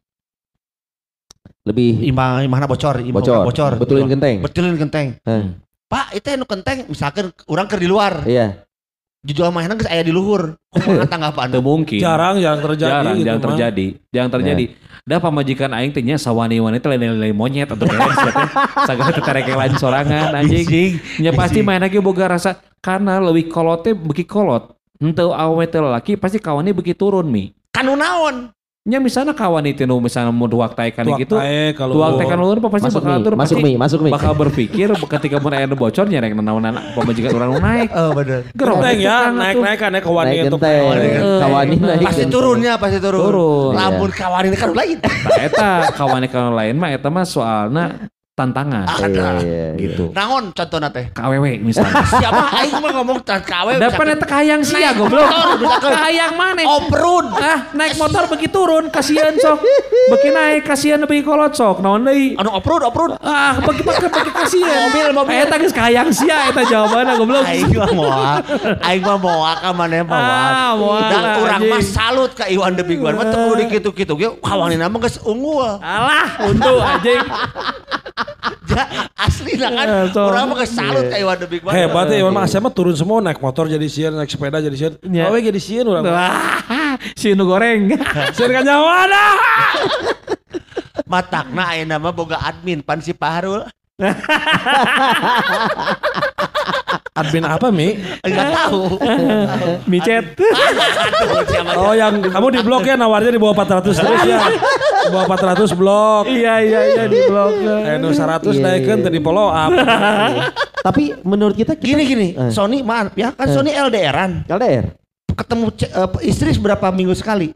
[SPEAKER 4] lebih
[SPEAKER 3] imah imahna bocor, imah
[SPEAKER 4] bocor,
[SPEAKER 3] bocor.
[SPEAKER 4] betulin genteng.
[SPEAKER 3] Betulin genteng.
[SPEAKER 4] Eh,
[SPEAKER 3] Pak, itu anu kenteng misalkan orang keur di luar.
[SPEAKER 4] Iya.
[SPEAKER 3] Jujur mahna geus aya di luhur. Kumaha tanggapan?
[SPEAKER 6] Teu mungkin.
[SPEAKER 5] Jarang jarang terjadi
[SPEAKER 6] jarang,
[SPEAKER 5] gitu
[SPEAKER 6] jarang
[SPEAKER 5] mah.
[SPEAKER 6] terjadi. Jarang terjadi. Da pamajikan aing teh nya sawani-wani teh lain-lain monyet atau teh. Sagala teu terek yang lain sorangan anjing. Nya pasti main lagi boga rasa karena leuwih kolot teh beuki kolot. Henteu awe teh laki pasti kawannya beuki turun mi.
[SPEAKER 3] Kanu naon?
[SPEAKER 6] Nya misalnya kawan itu nu misalnya mau duak taekan
[SPEAKER 5] Tuak
[SPEAKER 6] gitu. Tuak taekan luhur apa pasti
[SPEAKER 4] Masuk
[SPEAKER 6] bakal
[SPEAKER 4] mi,
[SPEAKER 6] turun
[SPEAKER 4] masuk
[SPEAKER 6] pasti
[SPEAKER 4] mi, masuk mi.
[SPEAKER 6] bakal berpikir ketika mun aya nu bocor nyerek nanaonan pamajikan urang nu naik.
[SPEAKER 3] Oh, bener.
[SPEAKER 6] Gerok
[SPEAKER 5] Genteng ya, naik naik kan naik kawan
[SPEAKER 4] Naik
[SPEAKER 5] itu.
[SPEAKER 6] Eh.
[SPEAKER 4] kawani naik.
[SPEAKER 3] Pasti turunnya, pasti turun.
[SPEAKER 6] Turun.
[SPEAKER 3] Lamun kawan ini kan lain.
[SPEAKER 6] Nah, eta kawan kalau lain mah eta mah soalna tantangan
[SPEAKER 3] Ah,
[SPEAKER 4] Iya,
[SPEAKER 3] ada.
[SPEAKER 4] iya, iya.
[SPEAKER 6] gitu.
[SPEAKER 3] Naon contohna teh?
[SPEAKER 6] KWW misalnya.
[SPEAKER 3] Siapa aing mah ngomong kawe.
[SPEAKER 6] Depan eta kayang sia goblok. Kayang mana?
[SPEAKER 3] Off-road.
[SPEAKER 6] Ah, naik motor beki turun, kasihan sok. Beki naik, kasihan beki kolot sok. Naon deui?
[SPEAKER 3] Anu off-road, off-road.
[SPEAKER 6] Ah, bagi bagi bagi kasihan.
[SPEAKER 3] Mobil, mobil.
[SPEAKER 6] Eta geus kayang sia eta jawabanna goblok.
[SPEAKER 3] Aing mah moal. Aing mah moal ka maneh mah moal.
[SPEAKER 6] Ah, moal,
[SPEAKER 3] Dan urang mah salut ka Iwan Debi Guan. Mah teu di kitu-kitu ge kawanina mah geus unggul.
[SPEAKER 6] Alah, untuk anjing.
[SPEAKER 3] Asli lah kan.
[SPEAKER 6] Ya, so.
[SPEAKER 3] Urang mah geus salut ka Iwan Debi Guan.
[SPEAKER 5] Hebat ya, Iwan mah saya mah turun semua naik motor jadi sieun, naik sepeda jadi sieun.
[SPEAKER 6] Ya.
[SPEAKER 5] Awe jadi sieun urang.
[SPEAKER 6] Wah, si nu goreng.
[SPEAKER 5] Sieun ka nyawa dah.
[SPEAKER 3] Matakna ayeuna mah boga admin pan si Paharul.
[SPEAKER 5] Admin apa, Mi?
[SPEAKER 3] Enggak tahu.
[SPEAKER 6] Micet.
[SPEAKER 3] Aduh, siapa
[SPEAKER 5] Oh, yang kamu di blok ya nawarnya di bawah 400 terus ya. Di bawah 400 blok.
[SPEAKER 6] Iya iya iya di blok.
[SPEAKER 5] Eh, nu 100
[SPEAKER 4] Iya,
[SPEAKER 5] naikkan tadi follow up.
[SPEAKER 4] Tapi menurut kita, kita
[SPEAKER 3] Gini gini,
[SPEAKER 4] Eh.
[SPEAKER 3] Sony maaf ya kan Sony LDRan.
[SPEAKER 4] LDR.
[SPEAKER 3] Ketemu eh, istri berapa minggu sekali?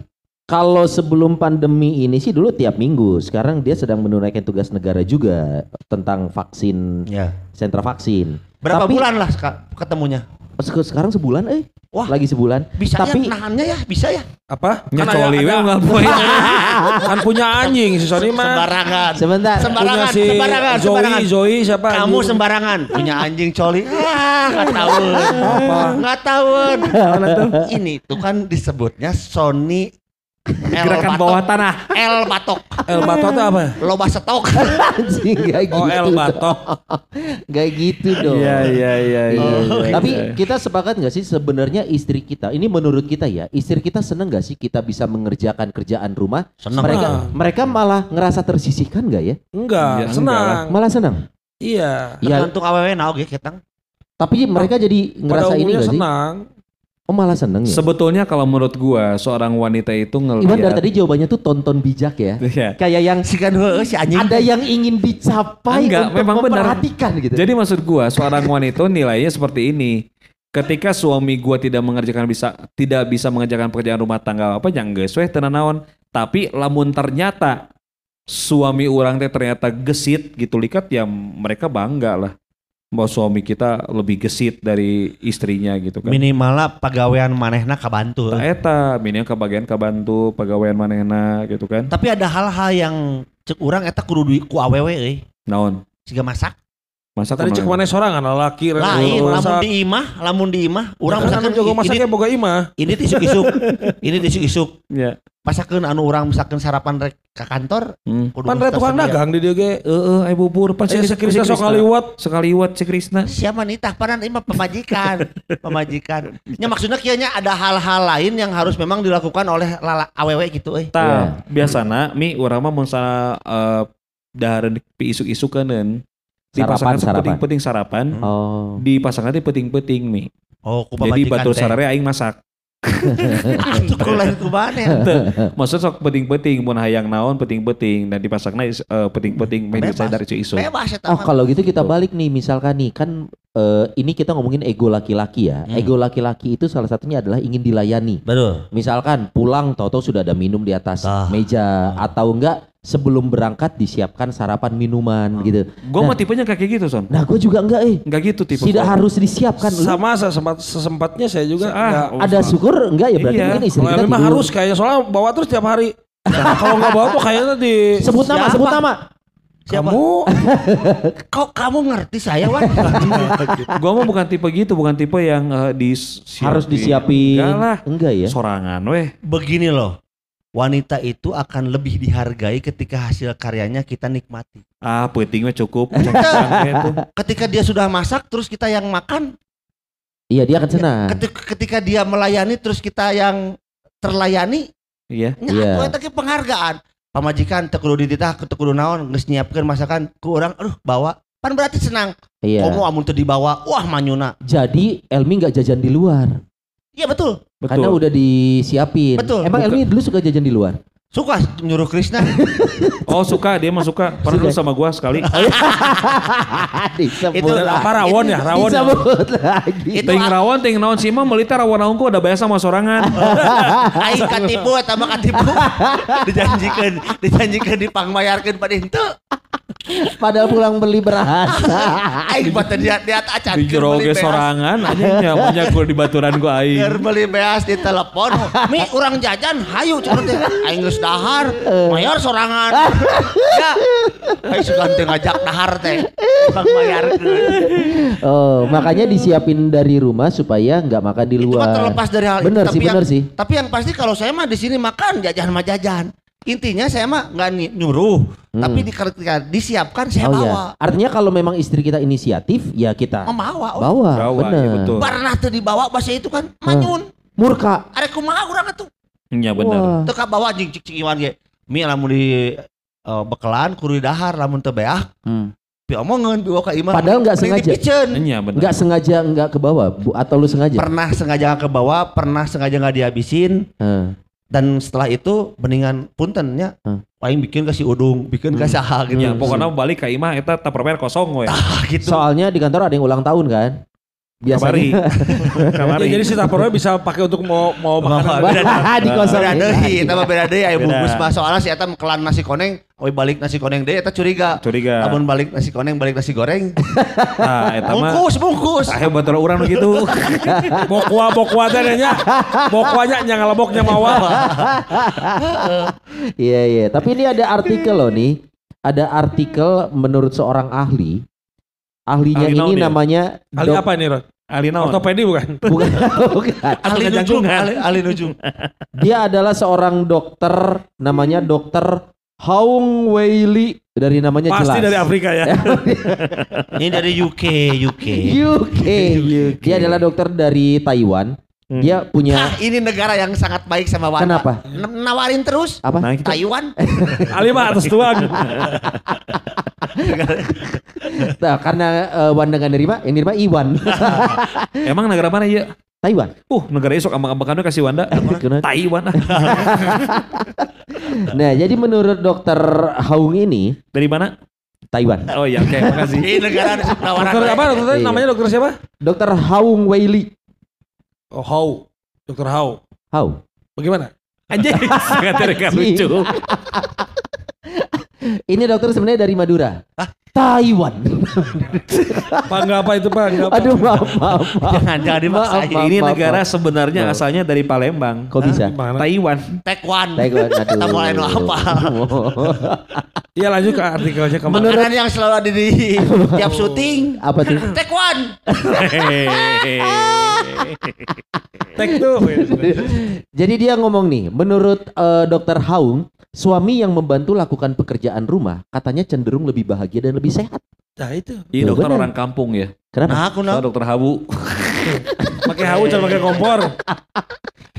[SPEAKER 4] Kalau sebelum pandemi ini sih dulu tiap minggu. Sekarang dia sedang menunaikan tugas negara juga tentang vaksin,
[SPEAKER 3] Ya.
[SPEAKER 4] sentra vaksin.
[SPEAKER 3] Berapa
[SPEAKER 4] Tapi-
[SPEAKER 3] bulan lah ketemunya?
[SPEAKER 4] Se- Sekarang sebulan eh.
[SPEAKER 3] Wah.
[SPEAKER 4] Lagi sebulan.
[SPEAKER 3] Bisa
[SPEAKER 4] Tapi
[SPEAKER 3] ya nahannya ya, bisa ya.
[SPEAKER 5] Apa?
[SPEAKER 6] Nya
[SPEAKER 5] Kan
[SPEAKER 6] coli we enggak poin.
[SPEAKER 5] kan punya anjing si Sony mah.
[SPEAKER 3] Sembarangan.
[SPEAKER 4] sebentar.
[SPEAKER 3] Sembarangan,
[SPEAKER 5] Punya si
[SPEAKER 3] sembarangan,
[SPEAKER 5] Zoe,
[SPEAKER 3] sembarangan.
[SPEAKER 5] Zoe siapa?
[SPEAKER 3] Kamu
[SPEAKER 5] anjing?
[SPEAKER 3] sembarangan punya anjing coli. Ah, nggak tahu. Nggak tahu. Ini tuh kan disebutnya Sony L
[SPEAKER 6] Gerakan
[SPEAKER 3] batok.
[SPEAKER 6] bawah tanah.
[SPEAKER 3] L batok.
[SPEAKER 5] El Batok itu apa?
[SPEAKER 3] Loba stok.
[SPEAKER 4] Anjing gak gitu.
[SPEAKER 5] Oh, El Batok.
[SPEAKER 4] Gak gitu dong.
[SPEAKER 6] Iya iya iya iya.
[SPEAKER 3] Oh,
[SPEAKER 6] iya.
[SPEAKER 4] Tapi kita sepakat nggak sih sebenarnya istri kita ini menurut kita ya istri kita seneng nggak sih kita bisa mengerjakan kerjaan rumah?
[SPEAKER 3] Seneng
[SPEAKER 4] mereka
[SPEAKER 5] lah.
[SPEAKER 4] mereka malah ngerasa tersisihkan nggak ya?
[SPEAKER 5] Enggak,
[SPEAKER 6] Ya, enggak
[SPEAKER 5] senang.
[SPEAKER 4] Malah senang.
[SPEAKER 5] Iya.
[SPEAKER 4] Ya,
[SPEAKER 3] Tergantung awewe naon ge ketang.
[SPEAKER 4] tapi mereka jadi
[SPEAKER 5] Pada
[SPEAKER 4] ngerasa ini nggak sih?
[SPEAKER 5] senang.
[SPEAKER 4] Oh malah seneng ya.
[SPEAKER 6] Sebetulnya kalau menurut gua seorang wanita itu
[SPEAKER 4] Iwan dari
[SPEAKER 6] ngelihat
[SPEAKER 4] tadi jawabannya tuh tonton bijak ya.
[SPEAKER 6] Iya.
[SPEAKER 4] Kayak yang
[SPEAKER 3] Si kan si anjing.
[SPEAKER 4] ada yang ingin dicapai
[SPEAKER 6] Enggak,
[SPEAKER 4] untuk
[SPEAKER 6] memang benar.
[SPEAKER 4] memperhatikan gitu.
[SPEAKER 6] Jadi maksud gua seorang wanita nilainya seperti ini. Ketika suami gua tidak mengerjakan bisa tidak bisa mengerjakan pekerjaan rumah tangga apa yang geus we teu naon. Tapi lamun ternyata suami orang teh ternyata gesit gitu likat ya mereka bangga lah. Bahwa suami kita lebih gesit dari istrinya gitu kan.
[SPEAKER 3] Minimal lah pagawean manehna kabantu.
[SPEAKER 6] Nah, eta minimal kebagian kabantu pegawaian manehna gitu kan.
[SPEAKER 3] Tapi ada hal-hal yang cek urang eta kudu duit ku awewe euy.
[SPEAKER 6] Naon?
[SPEAKER 3] Siga masak.
[SPEAKER 6] Masa
[SPEAKER 5] Tadi cek mana sorangan laki
[SPEAKER 3] Lain, lamun
[SPEAKER 5] masak.
[SPEAKER 3] di imah, lamun di imah, urang
[SPEAKER 5] Urang
[SPEAKER 3] misalkan
[SPEAKER 5] jago
[SPEAKER 3] ini,
[SPEAKER 5] masaknya boga imah.
[SPEAKER 3] ini tisuk-isuk, ini tisuk-isuk.
[SPEAKER 6] Ya.
[SPEAKER 3] Pasakeun anu urang misalkan sarapan rek ke kantor,
[SPEAKER 6] Hmm.
[SPEAKER 5] Pan rek tukang dagang di dia ge.
[SPEAKER 6] Heeh, ayo bubur pan
[SPEAKER 5] Pan si Krisna sok ngaliwat.
[SPEAKER 6] Sekaliwat si Krisna.
[SPEAKER 3] Siapa nih tah panan imah pemajikan, pemajikan. Ya maksudnya kianya ada hal-hal lain yang harus memang dilakukan oleh lala awewe gitu euy.
[SPEAKER 6] Tah,
[SPEAKER 4] Iya.
[SPEAKER 6] biasana mi urang mah mun sana eh dahareun pi isuk-isuk keuneun.
[SPEAKER 4] Sarapan,
[SPEAKER 6] Dipasangkan
[SPEAKER 4] sarapan.
[SPEAKER 6] penting-penting sarapan.
[SPEAKER 4] Oh.
[SPEAKER 6] Dipasangkan teh penting-penting mi.
[SPEAKER 3] Oh, ku
[SPEAKER 6] Jadi
[SPEAKER 3] pemajikan
[SPEAKER 6] batur sarare aing masak.
[SPEAKER 3] Atuh ku lain ku mana ya?
[SPEAKER 6] Maksud sok penting-penting mun hayang naon penting-penting dan dipasangna is- eh, penting-penting main
[SPEAKER 3] Bebas.
[SPEAKER 6] saya dari.
[SPEAKER 3] Bebas ya
[SPEAKER 4] Oh kalau gitu kita balik nih misalkan nih kan eh, ini kita ngomongin ego laki-laki ya.
[SPEAKER 3] Hmm.
[SPEAKER 4] Ego laki-laki itu salah satunya adalah ingin dilayani.
[SPEAKER 3] Betul.
[SPEAKER 4] Misalkan pulang tahu-tahu sudah ada minum di atas
[SPEAKER 3] Ah.
[SPEAKER 4] meja atau enggak sebelum berangkat disiapkan sarapan minuman gitu.
[SPEAKER 6] Gue
[SPEAKER 4] Nah.
[SPEAKER 6] mah tipenya kayak gitu son.
[SPEAKER 4] Nah gue juga enggak eh.
[SPEAKER 6] Enggak gitu tipe.
[SPEAKER 4] Tidak
[SPEAKER 6] gua.
[SPEAKER 4] harus disiapkan.
[SPEAKER 5] Sama sesempat sesempatnya saya juga.
[SPEAKER 6] Ah,
[SPEAKER 5] enggak.
[SPEAKER 4] ada syukur enggak ya berarti
[SPEAKER 6] Iya.
[SPEAKER 4] mungkin istri kita
[SPEAKER 5] memang
[SPEAKER 4] tidur.
[SPEAKER 5] harus kayaknya soalnya bawa terus tiap hari. Nah, kalau nggak bawa tuh kayaknya di
[SPEAKER 4] Sebut nama,
[SPEAKER 3] Siapa?
[SPEAKER 4] sebut nama.
[SPEAKER 3] Siapa?
[SPEAKER 5] kamu
[SPEAKER 3] Kok kamu ngerti saya, Wan?
[SPEAKER 6] Gue mah bukan tipe gitu, bukan tipe yang eh, dis
[SPEAKER 4] Harus disiapin.
[SPEAKER 6] Enggak lah.
[SPEAKER 4] Enggak ya.
[SPEAKER 6] Sorangan weh.
[SPEAKER 3] Begini loh. Wanita itu akan lebih dihargai ketika hasil karyanya kita nikmati.
[SPEAKER 6] Ah, penting mah cukup.
[SPEAKER 3] Ketika dia sudah masak terus kita yang makan,
[SPEAKER 4] Iya dia akan senang.
[SPEAKER 3] ketika, ketika dia melayani terus kita yang terlayani,
[SPEAKER 6] Iya.
[SPEAKER 4] Iya.
[SPEAKER 3] ge penghargaan. Pamajikan teu kudu dititah, teu kudu naon, geus nyiapkeun masakan ku urang, aduh bawa. Pan berarti senang.
[SPEAKER 4] Iya.
[SPEAKER 3] Komo amun teu dibawa, wah manyuna.
[SPEAKER 4] Jadi Elmi nggak jajan di luar.
[SPEAKER 3] Iya betul.
[SPEAKER 6] Betul.
[SPEAKER 4] Karena udah disiapin.
[SPEAKER 3] Betul.
[SPEAKER 4] Emang Elmi dulu suka jajan di luar?
[SPEAKER 3] Suka nyuruh Krisna.
[SPEAKER 6] Oh suka, dia mah suka. Pernah dulu sama gua sekali.
[SPEAKER 3] Itu
[SPEAKER 5] apa rawon ya rawon ya.
[SPEAKER 4] Disebut lagi.
[SPEAKER 3] Itu
[SPEAKER 6] Ting rawan, ting naon sih mah melita rawan naonku udah biasa sama sorangan.
[SPEAKER 3] Aing katipu eta mah katipu. dijanjikeun, dijanjikeun dipangbayarkeun pada henteu.
[SPEAKER 4] Padahal pulang beli beras.
[SPEAKER 3] Aing mah dia dia acan
[SPEAKER 6] Di jero ge sorangan aja nyamannya gua di baturan gua aing.
[SPEAKER 3] Keur beli beas di telepon. Mi urang jajan hayu cenah teh. Aing geus dahar, mayor sorangan. ya. Aing suka teu ngajak dahar teh. Tukang bayarkeun.
[SPEAKER 4] oh, makanya disiapin dari rumah supaya nggak makan di
[SPEAKER 3] Itu
[SPEAKER 4] luar.
[SPEAKER 3] mah terlepas dari hal
[SPEAKER 4] Bener
[SPEAKER 3] itu.
[SPEAKER 4] sih,
[SPEAKER 3] Tapi
[SPEAKER 4] bener
[SPEAKER 3] yang,
[SPEAKER 4] sih.
[SPEAKER 3] Tapi yang pasti kalau saya mah di sini makan jajan mah jajan. Intinya saya mah nggak nyuruh, tapi di, ketika disiapkan saya
[SPEAKER 4] Hmm. Oh
[SPEAKER 3] bawa.
[SPEAKER 4] iya. Artinya kalau memang istri kita inisiatif, ya kita
[SPEAKER 3] Membawa. oh.
[SPEAKER 4] bawa.
[SPEAKER 6] Bawa,
[SPEAKER 4] bener.
[SPEAKER 6] iya betul.
[SPEAKER 3] Pernah tuh dibawa bahasa itu kan manyun.
[SPEAKER 4] Murka.
[SPEAKER 3] Arek kumaha urang atuh.
[SPEAKER 6] Iya benar.
[SPEAKER 3] Teu bawa jeung cik cik iwan ge. Mi lamun di eh, bekelan kudu dahar lamun teu beak.
[SPEAKER 4] Hmm.
[SPEAKER 3] Pi omongeun pi ka imah.
[SPEAKER 4] Padahal nggak sengaja.
[SPEAKER 6] Iya benar.
[SPEAKER 4] Nggak sengaja nggak ke bawah, Bu, atau lu sengaja?
[SPEAKER 3] Pernah sengaja nggak ke bawah, pernah sengaja nggak dihabisin.
[SPEAKER 4] Heeh.
[SPEAKER 3] Dan setelah itu mendingan puntennya.
[SPEAKER 4] Hmm.
[SPEAKER 3] Paling bikin kasih udung, bikin ke saha gitu.
[SPEAKER 6] Ya, pokoknya balik ke imah eta tupperware kosong we.
[SPEAKER 3] Ah, gitu.
[SPEAKER 4] Soalnya di kantor ada yang ulang tahun kan? Biasanya.
[SPEAKER 6] Kamari.
[SPEAKER 5] Ya, jadi si tupperware bisa pakai untuk mau mau makanan.
[SPEAKER 4] di kosong.
[SPEAKER 3] Beda deui, eta mah beda deui aya bungkus mah soalnya si eta kelan nasi koneng, oi balik nasi koneng deui eta curiga.
[SPEAKER 6] Curiga.
[SPEAKER 3] Lamun balik nasi koneng balik nasi goreng.
[SPEAKER 6] Nah, eta mah
[SPEAKER 3] Bungkus, bungkus.
[SPEAKER 6] Ayo batur urang gitu.
[SPEAKER 5] Bokwa bokwa teh nya. Bokwanya nya ngaleboknya mawa.
[SPEAKER 4] Iya iya. Tapi ini ada artikel loh nih. Ada artikel menurut seorang ahli. Ahlinya
[SPEAKER 6] Ahli
[SPEAKER 4] ini
[SPEAKER 6] dia?
[SPEAKER 4] namanya dok-
[SPEAKER 5] apa ini, Ron?
[SPEAKER 6] Ali naon?
[SPEAKER 5] Ortopedi bukan?
[SPEAKER 4] bukan, bukan.
[SPEAKER 3] Ali
[SPEAKER 6] Atau
[SPEAKER 3] nujung, ali, ali nujung.
[SPEAKER 4] Dia adalah seorang dokter namanya dokter Haung Wei dari namanya
[SPEAKER 5] Pasti
[SPEAKER 4] jelas.
[SPEAKER 5] dari Afrika ya.
[SPEAKER 3] Ini dari UK, UK.
[SPEAKER 4] UK. Dia adalah dokter dari Taiwan.
[SPEAKER 6] Hmm.
[SPEAKER 4] Dia punya
[SPEAKER 3] Hah, ini negara yang sangat baik sama Wanda.
[SPEAKER 4] Kenapa?
[SPEAKER 3] N- nawarin terus.
[SPEAKER 4] apa?
[SPEAKER 6] Nah, kita
[SPEAKER 3] Taiwan.
[SPEAKER 5] Ali mah atas tuang.
[SPEAKER 4] Nah, karena eh, Wanda nggak nerima, yang nerima Iwan.
[SPEAKER 6] emang negara mana ya?
[SPEAKER 4] Taiwan.
[SPEAKER 6] Uh, negara esok ambang-ambang kasih Wanda.
[SPEAKER 4] Kenapa?
[SPEAKER 6] Taiwan.
[SPEAKER 4] Nah, jadi menurut dokter Haung ini
[SPEAKER 6] Dari mana?
[SPEAKER 4] Taiwan.
[SPEAKER 6] Oh iya, oke, makasih.
[SPEAKER 3] Ini negara nawaran.
[SPEAKER 5] Dokter apa? Dokter
[SPEAKER 4] Iya.
[SPEAKER 5] namanya dokter siapa?
[SPEAKER 4] Dokter Haung Wei
[SPEAKER 5] Oh, How. Dokter How.
[SPEAKER 4] How?
[SPEAKER 5] Bagaimana?
[SPEAKER 6] Anjing, sangat lucu.
[SPEAKER 4] Ini dokter sebenarnya dari Madura. Taiwan.
[SPEAKER 5] Pak enggak apa itu Pak? Enggak apa.
[SPEAKER 4] Aduh maaf maaf maaf.
[SPEAKER 3] Jangan jangan dimaksain.
[SPEAKER 4] Maaf,
[SPEAKER 6] Ini
[SPEAKER 4] maaf,
[SPEAKER 6] negara
[SPEAKER 4] maaf.
[SPEAKER 6] sebenarnya asalnya dari Palembang.
[SPEAKER 4] Kok bisa?
[SPEAKER 5] Gimana?
[SPEAKER 6] Taiwan.
[SPEAKER 4] Taiwan. Aduh.
[SPEAKER 3] Kita mulai nu apa?
[SPEAKER 5] Iya lanjut ke artikelnya kemarin.
[SPEAKER 3] Makanan yang selalu ada di tiap syuting.
[SPEAKER 4] Apa tuh?
[SPEAKER 3] Taekwondo.
[SPEAKER 5] Tek tuh.
[SPEAKER 4] Jadi dia ngomong nih, menurut eh, Dokter Haung, suami yang membantu lakukan pekerjaan rumah katanya cenderung lebih bahagia dan lebih sehat.
[SPEAKER 5] Nah itu.
[SPEAKER 6] Ini
[SPEAKER 4] Tuh,
[SPEAKER 6] dokter
[SPEAKER 4] bener.
[SPEAKER 6] orang kampung ya.
[SPEAKER 4] Kenapa?
[SPEAKER 3] Nah, aku nah.
[SPEAKER 6] dokter Habu.
[SPEAKER 5] Pakai hawu jangan pakai kompor.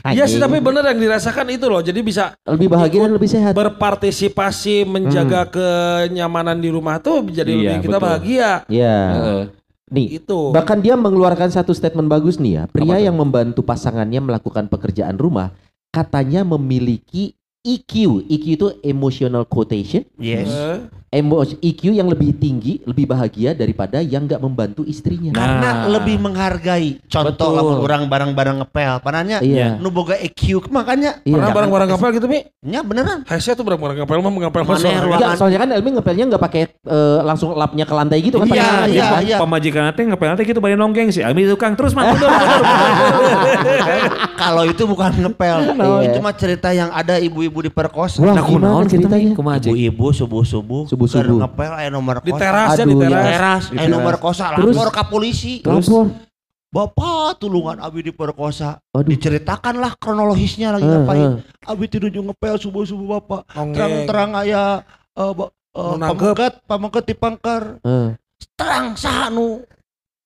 [SPEAKER 5] Iya sih tapi bener yang dirasakan itu loh. Jadi bisa
[SPEAKER 4] lebih bahagia dan lebih sehat.
[SPEAKER 5] berpartisipasi menjaga kenyamanan di rumah tuh jadi
[SPEAKER 6] Iya,
[SPEAKER 5] lebih kita
[SPEAKER 6] betul.
[SPEAKER 5] bahagia.
[SPEAKER 4] Ya.
[SPEAKER 6] Heeh.
[SPEAKER 4] Nih,
[SPEAKER 5] Itu.
[SPEAKER 4] bahkan dia mengeluarkan satu statement bagus nih ya. Pria yang membantu pasangannya melakukan pekerjaan rumah katanya memiliki EQ. EQ itu emotional quotation.
[SPEAKER 3] Yes.
[SPEAKER 5] Eh,
[SPEAKER 4] Emo EQ yang lebih tinggi, lebih bahagia daripada yang nggak membantu istrinya.
[SPEAKER 3] Karena
[SPEAKER 6] Nah.
[SPEAKER 3] lebih menghargai. Contoh lamun orang barang-barang ngepel. Pananya
[SPEAKER 4] Iya.
[SPEAKER 3] nu boga EQ makanya.
[SPEAKER 4] Iya.
[SPEAKER 5] Pernah barang-barang ngapel gitu Mi?
[SPEAKER 3] Ya beneran.
[SPEAKER 5] Hesnya tuh barang-barang ngapel mah soalnya.
[SPEAKER 3] ruang-
[SPEAKER 4] Enggak, soalnya kan Elmi ngepelnya nggak pakai eh, langsung lapnya ke lantai gitu kan?
[SPEAKER 3] Iya, iya,
[SPEAKER 6] Pem-
[SPEAKER 3] iya.
[SPEAKER 6] Pemajikan nanti ngepel nanti gitu balik nongkeng sih. Ami tukang terus mah mundur.
[SPEAKER 3] Kalau itu bukan ngepel.
[SPEAKER 4] Iya.
[SPEAKER 3] Itu mah cerita yang ada ibu-ibu diperkosa.
[SPEAKER 4] Wah,
[SPEAKER 6] Nah,
[SPEAKER 4] gimana
[SPEAKER 6] kunaon
[SPEAKER 4] ceritanya?
[SPEAKER 3] Ibu-ibu subuh-subuh
[SPEAKER 4] Subuh-subuh.
[SPEAKER 3] ngepel aya nomor
[SPEAKER 5] Di
[SPEAKER 3] kos.
[SPEAKER 5] teras ya di
[SPEAKER 3] Di
[SPEAKER 5] teras.
[SPEAKER 3] teras
[SPEAKER 6] Di
[SPEAKER 3] aya nomor kosa lapor ke polisi.
[SPEAKER 4] Lapor.
[SPEAKER 3] Bapak tulungan Abi diperkosa.
[SPEAKER 4] Aduh.
[SPEAKER 3] Diceritakanlah kronologisnya lagi
[SPEAKER 4] Eh,
[SPEAKER 3] ngapain.
[SPEAKER 4] eh.
[SPEAKER 3] Abi tinuju ngepel subuh-subuh Bapak. Terang-terang aya ba- eh,
[SPEAKER 5] Nu nangkep.
[SPEAKER 3] pamengket, pamengket dipangkar.
[SPEAKER 4] Eh.
[SPEAKER 3] Terang saha nu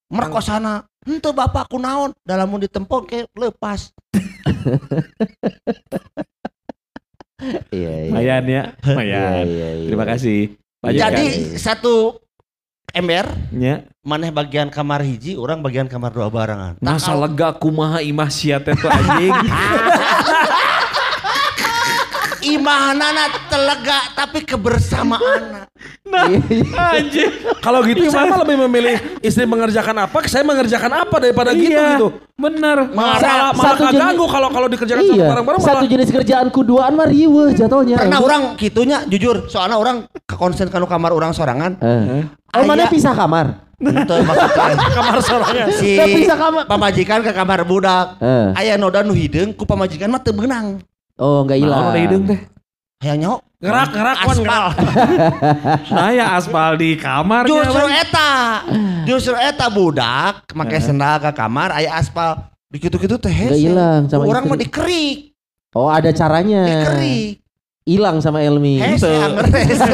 [SPEAKER 3] merkosana. Henteu Bapak kunaon dalam mun ditempok ke lepas.
[SPEAKER 4] Iya, iya.
[SPEAKER 6] Lumayan ya.
[SPEAKER 4] Iya,
[SPEAKER 6] Lumayan.
[SPEAKER 4] iya, iya.
[SPEAKER 6] Terima kasih. Lanjut,
[SPEAKER 3] Jadi
[SPEAKER 6] kan?
[SPEAKER 3] satu ember
[SPEAKER 6] Nya.
[SPEAKER 3] maneh bagian kamar hiji, orang bagian kamar dua barengan. Tak
[SPEAKER 6] Masa lega kumaha imah sia teh tuh anjing.
[SPEAKER 3] imahanana telega tapi kebersamaan.
[SPEAKER 4] Iya, iya.
[SPEAKER 6] anjing.
[SPEAKER 5] Kalau gitu saya mah lebih memilih istri mengerjakan apa, saya mengerjakan apa daripada gitu
[SPEAKER 6] Iya,
[SPEAKER 5] gitu.
[SPEAKER 6] Bener.
[SPEAKER 5] Malah malah
[SPEAKER 4] Satu jenis-
[SPEAKER 5] kaganggu kalau kalau dikerjakan sama
[SPEAKER 4] Iya,
[SPEAKER 5] bareng-bareng
[SPEAKER 4] satu
[SPEAKER 5] malah
[SPEAKER 4] jenis kerjaan kuduaan mah riweuh jatuhnya.
[SPEAKER 3] Pernah
[SPEAKER 4] Elmi.
[SPEAKER 3] orang gitunya jujur, soalnya orang konsen kanu kamar orang sorangan.
[SPEAKER 4] Eh. Oh, mana pisah kamar?
[SPEAKER 3] Itu maksudnya
[SPEAKER 5] kamar sorangan.
[SPEAKER 3] si pamajikan ke kamar budak.
[SPEAKER 4] Eh.
[SPEAKER 3] Aya noda nu hideung ku pamajikan mah teu beunang.
[SPEAKER 4] Oh, enggak hilang.
[SPEAKER 6] Nah, ada hidung teh.
[SPEAKER 3] Hayang nyaho
[SPEAKER 5] ngerak wan ngerak.
[SPEAKER 3] aspal.
[SPEAKER 6] Nah ya aspal di kamar.
[SPEAKER 3] Justru eta. Justru eta budak make sendal ke kamar aya aspal. Dikitu-kitu teh
[SPEAKER 4] Nggak
[SPEAKER 3] hese.
[SPEAKER 4] hilang sama
[SPEAKER 3] Orang mah
[SPEAKER 4] istri.
[SPEAKER 3] dikerik,
[SPEAKER 4] Oh, ada caranya.
[SPEAKER 3] dikerik.
[SPEAKER 4] Hilang sama Elmi.
[SPEAKER 3] Hese anger hese.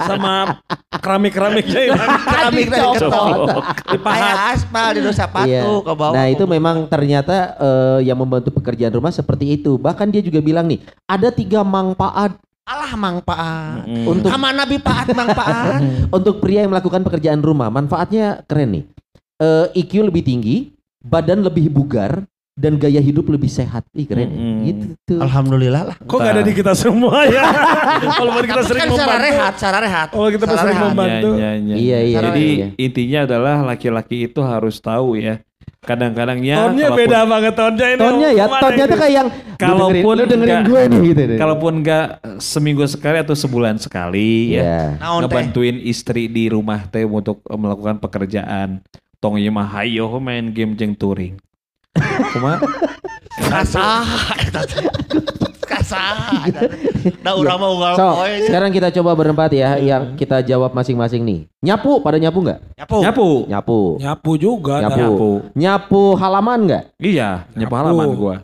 [SPEAKER 5] sama keramik-keramiknya hilang.
[SPEAKER 3] Keramik
[SPEAKER 4] Dicopot.
[SPEAKER 3] ketok. Aya aspal di dosa patu
[SPEAKER 4] Iya.
[SPEAKER 3] ke bawah.
[SPEAKER 4] Nah itu memang ternyata eh, yang membantu pekerjaan rumah seperti itu. Bahkan dia juga bilang nih, ada tiga manfaat
[SPEAKER 3] alah mangpaat.
[SPEAKER 4] untuk
[SPEAKER 3] Sama Nabi paat mangpaat.
[SPEAKER 4] untuk pria yang melakukan pekerjaan rumah. Manfaatnya keren nih. Eh, IQ lebih tinggi, badan lebih bugar, dan gaya hidup lebih sehat. Ih keren.
[SPEAKER 6] Mm-mm.
[SPEAKER 4] Gitu tuh.
[SPEAKER 3] Alhamdulillah lah.
[SPEAKER 5] Kok gak ada di kita semua ya? Kalau kita
[SPEAKER 3] Tapi
[SPEAKER 5] sering
[SPEAKER 3] kan
[SPEAKER 5] membantu.
[SPEAKER 3] rehat, secara rehat.
[SPEAKER 5] Oh, kita
[SPEAKER 3] Secara
[SPEAKER 5] sering
[SPEAKER 3] rehat.
[SPEAKER 5] membantu.
[SPEAKER 6] Ya, ya, ya.
[SPEAKER 4] Iya iya.
[SPEAKER 6] Jadi
[SPEAKER 4] iya.
[SPEAKER 6] intinya adalah laki-laki itu harus tahu ya. Kadang-kadangnya
[SPEAKER 5] Tonnya
[SPEAKER 6] kalaupun-
[SPEAKER 5] beda banget tonnya ini.
[SPEAKER 4] Tonnya ya, tonnya tuh kayak yang
[SPEAKER 6] Kalaupun
[SPEAKER 4] lu dengerin, lu dengerin
[SPEAKER 6] enggak-
[SPEAKER 4] gue nih gitu.
[SPEAKER 6] Kalaupun enggak seminggu sekali atau sebulan sekali ya.
[SPEAKER 4] ya.
[SPEAKER 3] Naon teh?
[SPEAKER 6] ngebantuin istri di rumah teh untuk melakukan pekerjaan. Tong ieu mah hayo main game jeung touring. Kumaha?
[SPEAKER 3] Kasah. Kasah. Nah urang mah unggal
[SPEAKER 4] So, sekarang kita coba berempat ya, yang kita jawab masing-masing nih. Nyapu, pada nyapu nggak?
[SPEAKER 3] Nyapu.
[SPEAKER 6] Nyapu.
[SPEAKER 4] Nyapu.
[SPEAKER 5] Nyapu juga.
[SPEAKER 4] Nyapu.
[SPEAKER 6] Nyapu
[SPEAKER 4] halaman nggak?
[SPEAKER 6] Iya, nyapu
[SPEAKER 5] Nyapu.
[SPEAKER 6] halaman gua.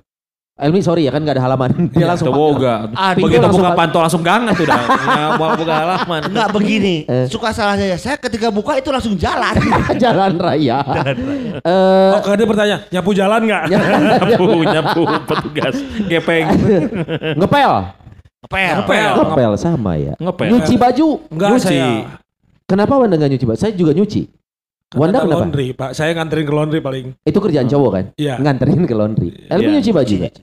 [SPEAKER 4] Elmi sorry ya kan nggak ada halaman. Dia langsung
[SPEAKER 6] boga. Begitu
[SPEAKER 4] langsung
[SPEAKER 6] buka
[SPEAKER 4] pa-
[SPEAKER 6] pantau langsung gangat tuh dah. Ya, buka halaman.
[SPEAKER 3] Enggak begini.
[SPEAKER 4] Eh.
[SPEAKER 3] Suka salah saya. Saya ketika buka itu langsung jalan.
[SPEAKER 4] jalan raya. Eh,
[SPEAKER 5] Oh, kalau dia bertanya, nyapu jalan nggak?
[SPEAKER 6] Nyapu, nyapu petugas. Gepeng.
[SPEAKER 4] ngepel.
[SPEAKER 3] Ngepel.
[SPEAKER 5] Ngepel.
[SPEAKER 4] Ngepel sama ya.
[SPEAKER 6] Ngepel.
[SPEAKER 4] Nyuci baju.
[SPEAKER 5] Enggak
[SPEAKER 6] Nyuci.
[SPEAKER 5] saya.
[SPEAKER 4] Kenapa Wanda nggak nyuci baju? Saya juga nyuci. Wanda
[SPEAKER 5] Kata
[SPEAKER 4] kenapa?
[SPEAKER 5] laundry, Pak. Saya nganterin ke laundry paling.
[SPEAKER 4] Itu kerjaan cowok kan?
[SPEAKER 5] Iya.
[SPEAKER 4] Nganterin ke laundry. Elmi
[SPEAKER 6] Iya.
[SPEAKER 4] nyuci baju nggak?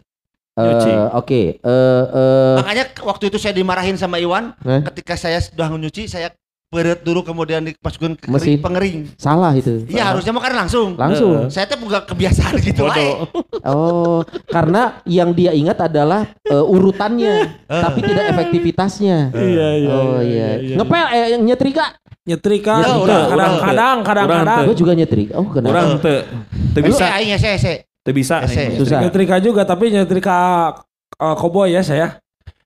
[SPEAKER 6] Nyuci.
[SPEAKER 4] Eh, Oke. Eh, eh,
[SPEAKER 3] Makanya waktu itu saya dimarahin sama Iwan.
[SPEAKER 4] Eh?
[SPEAKER 3] Ketika saya sudah nyuci, saya peret dulu kemudian dipasukin ke
[SPEAKER 4] Mesin.
[SPEAKER 3] kering- pengering.
[SPEAKER 4] salah itu.
[SPEAKER 3] Iya harusnya mah kan langsung.
[SPEAKER 4] Langsung.
[SPEAKER 3] Saya tuh bukan kebiasaan gitu.
[SPEAKER 4] Oh, karena yang dia ingat adalah eh, urutannya, tapi tidak efektivitasnya.
[SPEAKER 5] Iya, iya.
[SPEAKER 4] oh iya. Ngepel eh nyetrika.
[SPEAKER 5] Nyetrika
[SPEAKER 4] Nyetrika,
[SPEAKER 5] kadang-kadang
[SPEAKER 6] urang teu.
[SPEAKER 5] kadang-kadang
[SPEAKER 6] Urang
[SPEAKER 4] Gue juga nyetrika. Oh kenapa?
[SPEAKER 6] Orang te te
[SPEAKER 3] Bisa. Aing ese ese.
[SPEAKER 6] te bisa.
[SPEAKER 4] Susah.
[SPEAKER 5] nyetrika juga tapi nyetrika uh, koboi ya saya.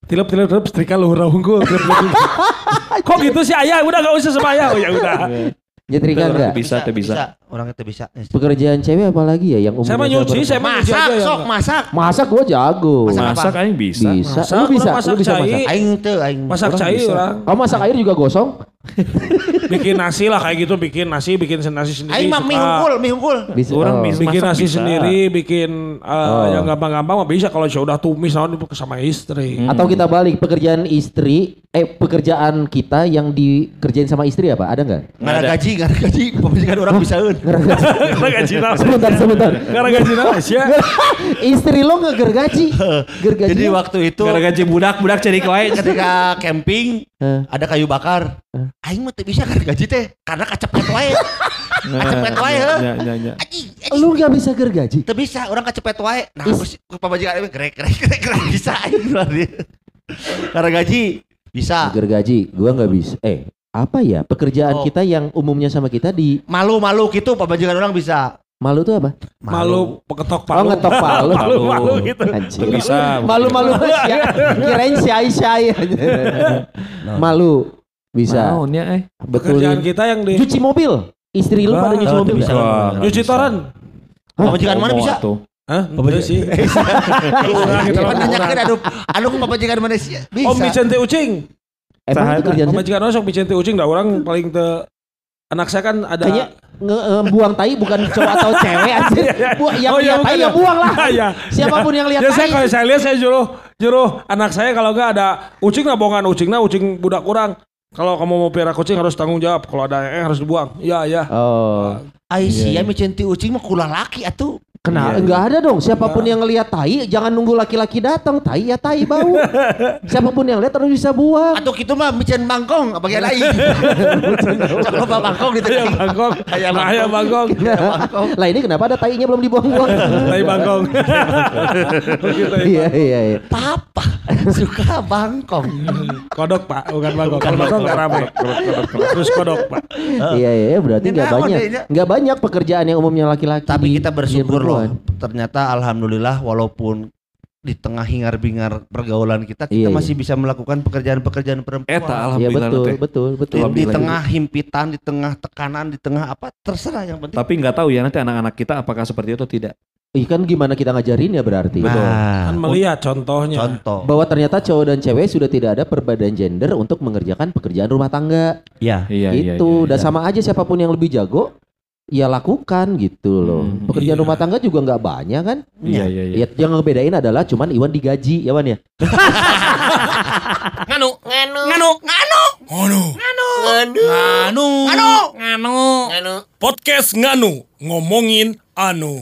[SPEAKER 5] Tilep tilep tilep setrika luhur unggul. Tilep, tilep, tilep. Kok gitu sih ayah? Udah gak usah sama ayah. Oh ya udah.
[SPEAKER 4] Nyetrika
[SPEAKER 6] Orang
[SPEAKER 4] enggak?
[SPEAKER 6] bisa, te bisa.
[SPEAKER 3] Orang itu bisa.
[SPEAKER 4] Pekerjaan cewek apa lagi ya yang umumnya
[SPEAKER 5] Saya mah nyuci, saya mah
[SPEAKER 3] Masak,
[SPEAKER 5] aja. ya.
[SPEAKER 3] sok masak.
[SPEAKER 4] Masak gue jago.
[SPEAKER 3] Masak
[SPEAKER 6] aing bisa.
[SPEAKER 4] Bisa.
[SPEAKER 5] Masak,
[SPEAKER 4] Lu bisa,
[SPEAKER 5] orang masak
[SPEAKER 4] lu bisa
[SPEAKER 5] cai.
[SPEAKER 4] masak.
[SPEAKER 3] Aing teu aing.
[SPEAKER 5] Masak
[SPEAKER 6] Orang
[SPEAKER 5] cair
[SPEAKER 6] bisa.
[SPEAKER 5] orang.
[SPEAKER 4] Kamu masak air juga gosong?
[SPEAKER 5] Bikin nasi lah kayak gitu, bikin nasi, bikin nasi sendiri.
[SPEAKER 3] Aing mah mie hungkul, mie hungkul.
[SPEAKER 4] Bisa.
[SPEAKER 6] Orang
[SPEAKER 4] oh.
[SPEAKER 5] bikin nasi
[SPEAKER 6] bisa.
[SPEAKER 5] sendiri, bikin uh,
[SPEAKER 4] Oh.
[SPEAKER 5] yang gampang-gampang mah bisa kalau sudah tumis naon sama istri.
[SPEAKER 4] Atau kita balik pekerjaan istri, eh pekerjaan kita yang dikerjain sama istri apa? Ada nggak?
[SPEAKER 3] Nggak ada gaji, nggak ada gaji. Pemajikan orang bisa eun.
[SPEAKER 5] Karena gaji
[SPEAKER 4] sebentar, sebentar.
[SPEAKER 5] Karena gaji nasi ya.
[SPEAKER 4] istri lo nggak gergaji? Gergaji.
[SPEAKER 3] Jadi waktu itu
[SPEAKER 6] Gara gaji budak, budak cari wae.
[SPEAKER 3] ketika camping
[SPEAKER 4] Eh.
[SPEAKER 3] ada kayu bakar. Aing mah teu bisa kan gaji teh karena kacepet wae. Kacepet wae heuh.
[SPEAKER 6] Ya, ya, ya.
[SPEAKER 3] Anjing, anjing.
[SPEAKER 4] Lu nggak bisa gergaji?
[SPEAKER 3] Teu bisa, orang kacepet wae. Nah, terus pemajikan aing grek grek grek grek bisa aing berarti. Karena gaji bisa.
[SPEAKER 4] Gergaji, gua nggak bisa. Eh, apa ya pekerjaan
[SPEAKER 3] Oh.
[SPEAKER 4] kita yang umumnya sama kita di
[SPEAKER 3] Malu-malu gitu pemajikan orang bisa.
[SPEAKER 4] Malu tuh apa?
[SPEAKER 5] Malu ketok
[SPEAKER 4] Oh
[SPEAKER 5] palu.
[SPEAKER 4] ngetok palu.
[SPEAKER 5] Malu, malu gitu.
[SPEAKER 4] Anjir.
[SPEAKER 6] Bisa.
[SPEAKER 4] Malu-malu ya. Kirain syai syai. Malu bisa.
[SPEAKER 6] Naon ya eh.
[SPEAKER 5] Pekerjaan
[SPEAKER 4] Betulin.
[SPEAKER 5] kita yang di
[SPEAKER 4] Cuci mobil. Istri lu pada nyuci
[SPEAKER 3] oh,
[SPEAKER 4] mobil
[SPEAKER 3] bisa.
[SPEAKER 5] Nyuci toran.
[SPEAKER 3] Pemajikan mana bisa?
[SPEAKER 6] atuh.
[SPEAKER 5] Hah? Enggak sih. Kurang gitu.
[SPEAKER 3] Jangan nanyakan anu anu ku pemajikan mana sih? Bisa.
[SPEAKER 5] Om Vicente Ucing.
[SPEAKER 4] Emang itu kerjaan?
[SPEAKER 5] Pemajikan orang sok Vicente Ucing dah orang paling te anak saya kan ada
[SPEAKER 4] Kayaknya nge eh, buang tai bukan cowok atau cewek anjir. Bu, yang
[SPEAKER 5] Oh, iya,
[SPEAKER 4] lihat tai
[SPEAKER 5] bukan
[SPEAKER 4] ya buang lah.
[SPEAKER 5] Iya.
[SPEAKER 4] Siapa pun yang lihat
[SPEAKER 5] Ya saya
[SPEAKER 4] tai.
[SPEAKER 5] kalau saya lihat saya juruh juruh anak saya kalau nggak ada ucing nah bongan ucing nah ucing budak kurang. Kalau kamu mau pelihara kucing harus tanggung jawab. Kalau ada yang harus dibuang. Iya iya.
[SPEAKER 4] Oh.
[SPEAKER 3] Ai sia micenti ucing mah kula laki atuh.
[SPEAKER 4] Kenapa? Enggak ada dong. Siapa pun yang ngelihat tai, jangan nunggu laki-laki datang. Tai ya tai bau. Siapa pun yang lihat harus bisa buang.
[SPEAKER 3] Atau gitu mah micen bangkong bagian lain. Coba bangkong di
[SPEAKER 5] Ayah
[SPEAKER 3] tengah.
[SPEAKER 5] bangkong.
[SPEAKER 3] Ayah
[SPEAKER 5] Nah, Ayah bangkong.
[SPEAKER 4] lah ini kenapa ada tainya belum dibuang-buang?
[SPEAKER 5] Tai bangkong. Gitu, ya.
[SPEAKER 4] Iya iya iya.
[SPEAKER 3] Papa suka bangkong.
[SPEAKER 5] Kodok pak, bukan bangkong. Kalau bangkong nggak rame. Terus kodok pak.
[SPEAKER 4] Iya iya berarti
[SPEAKER 3] Ini
[SPEAKER 4] nggak banyak. Nggak banyak pekerjaan yang umumnya laki-laki.
[SPEAKER 3] Tapi kita bersyukur
[SPEAKER 4] di
[SPEAKER 3] loh. Ternyata alhamdulillah walaupun di tengah hingar-bingar pergaulan kita
[SPEAKER 4] Iya,
[SPEAKER 3] kita
[SPEAKER 4] iya.
[SPEAKER 3] masih bisa melakukan pekerjaan-pekerjaan perempuan.
[SPEAKER 6] Eta
[SPEAKER 4] Iya
[SPEAKER 6] alhamdulillah
[SPEAKER 4] betul
[SPEAKER 6] teh.
[SPEAKER 4] betul betul.
[SPEAKER 3] di, tengah himpitan, di tengah tekanan, di tengah apa terserah yang penting.
[SPEAKER 6] Tapi nggak tahu ya nanti anak-anak kita apakah seperti itu atau tidak.
[SPEAKER 4] Ih, kan gimana kita ngajarin ya berarti.
[SPEAKER 3] Nah,
[SPEAKER 5] Kan melihat contohnya.
[SPEAKER 3] contoh.
[SPEAKER 4] Bahwa ternyata cowok dan cewek sudah tidak ada perbedaan gender untuk mengerjakan pekerjaan rumah tangga.
[SPEAKER 3] Ya.
[SPEAKER 6] Iya iya.
[SPEAKER 4] itu
[SPEAKER 6] iya,
[SPEAKER 4] dan
[SPEAKER 6] iya.
[SPEAKER 4] sama aja siapa pun yang lebih jago ya lakukan gitu loh.
[SPEAKER 6] Hmm,
[SPEAKER 4] Pekerjaan
[SPEAKER 5] iya.
[SPEAKER 4] rumah tangga juga nggak banyak kan?
[SPEAKER 6] Iya iya iya.
[SPEAKER 4] Ya, yang ngebedain adalah cuman Iwan digaji ya Wan ya.
[SPEAKER 2] Nganu. Nganu. Nganu. Nganu. Nganu. Nganu. Nganu. Nganu. Nganu. Podcast Nganu ngomongin anu.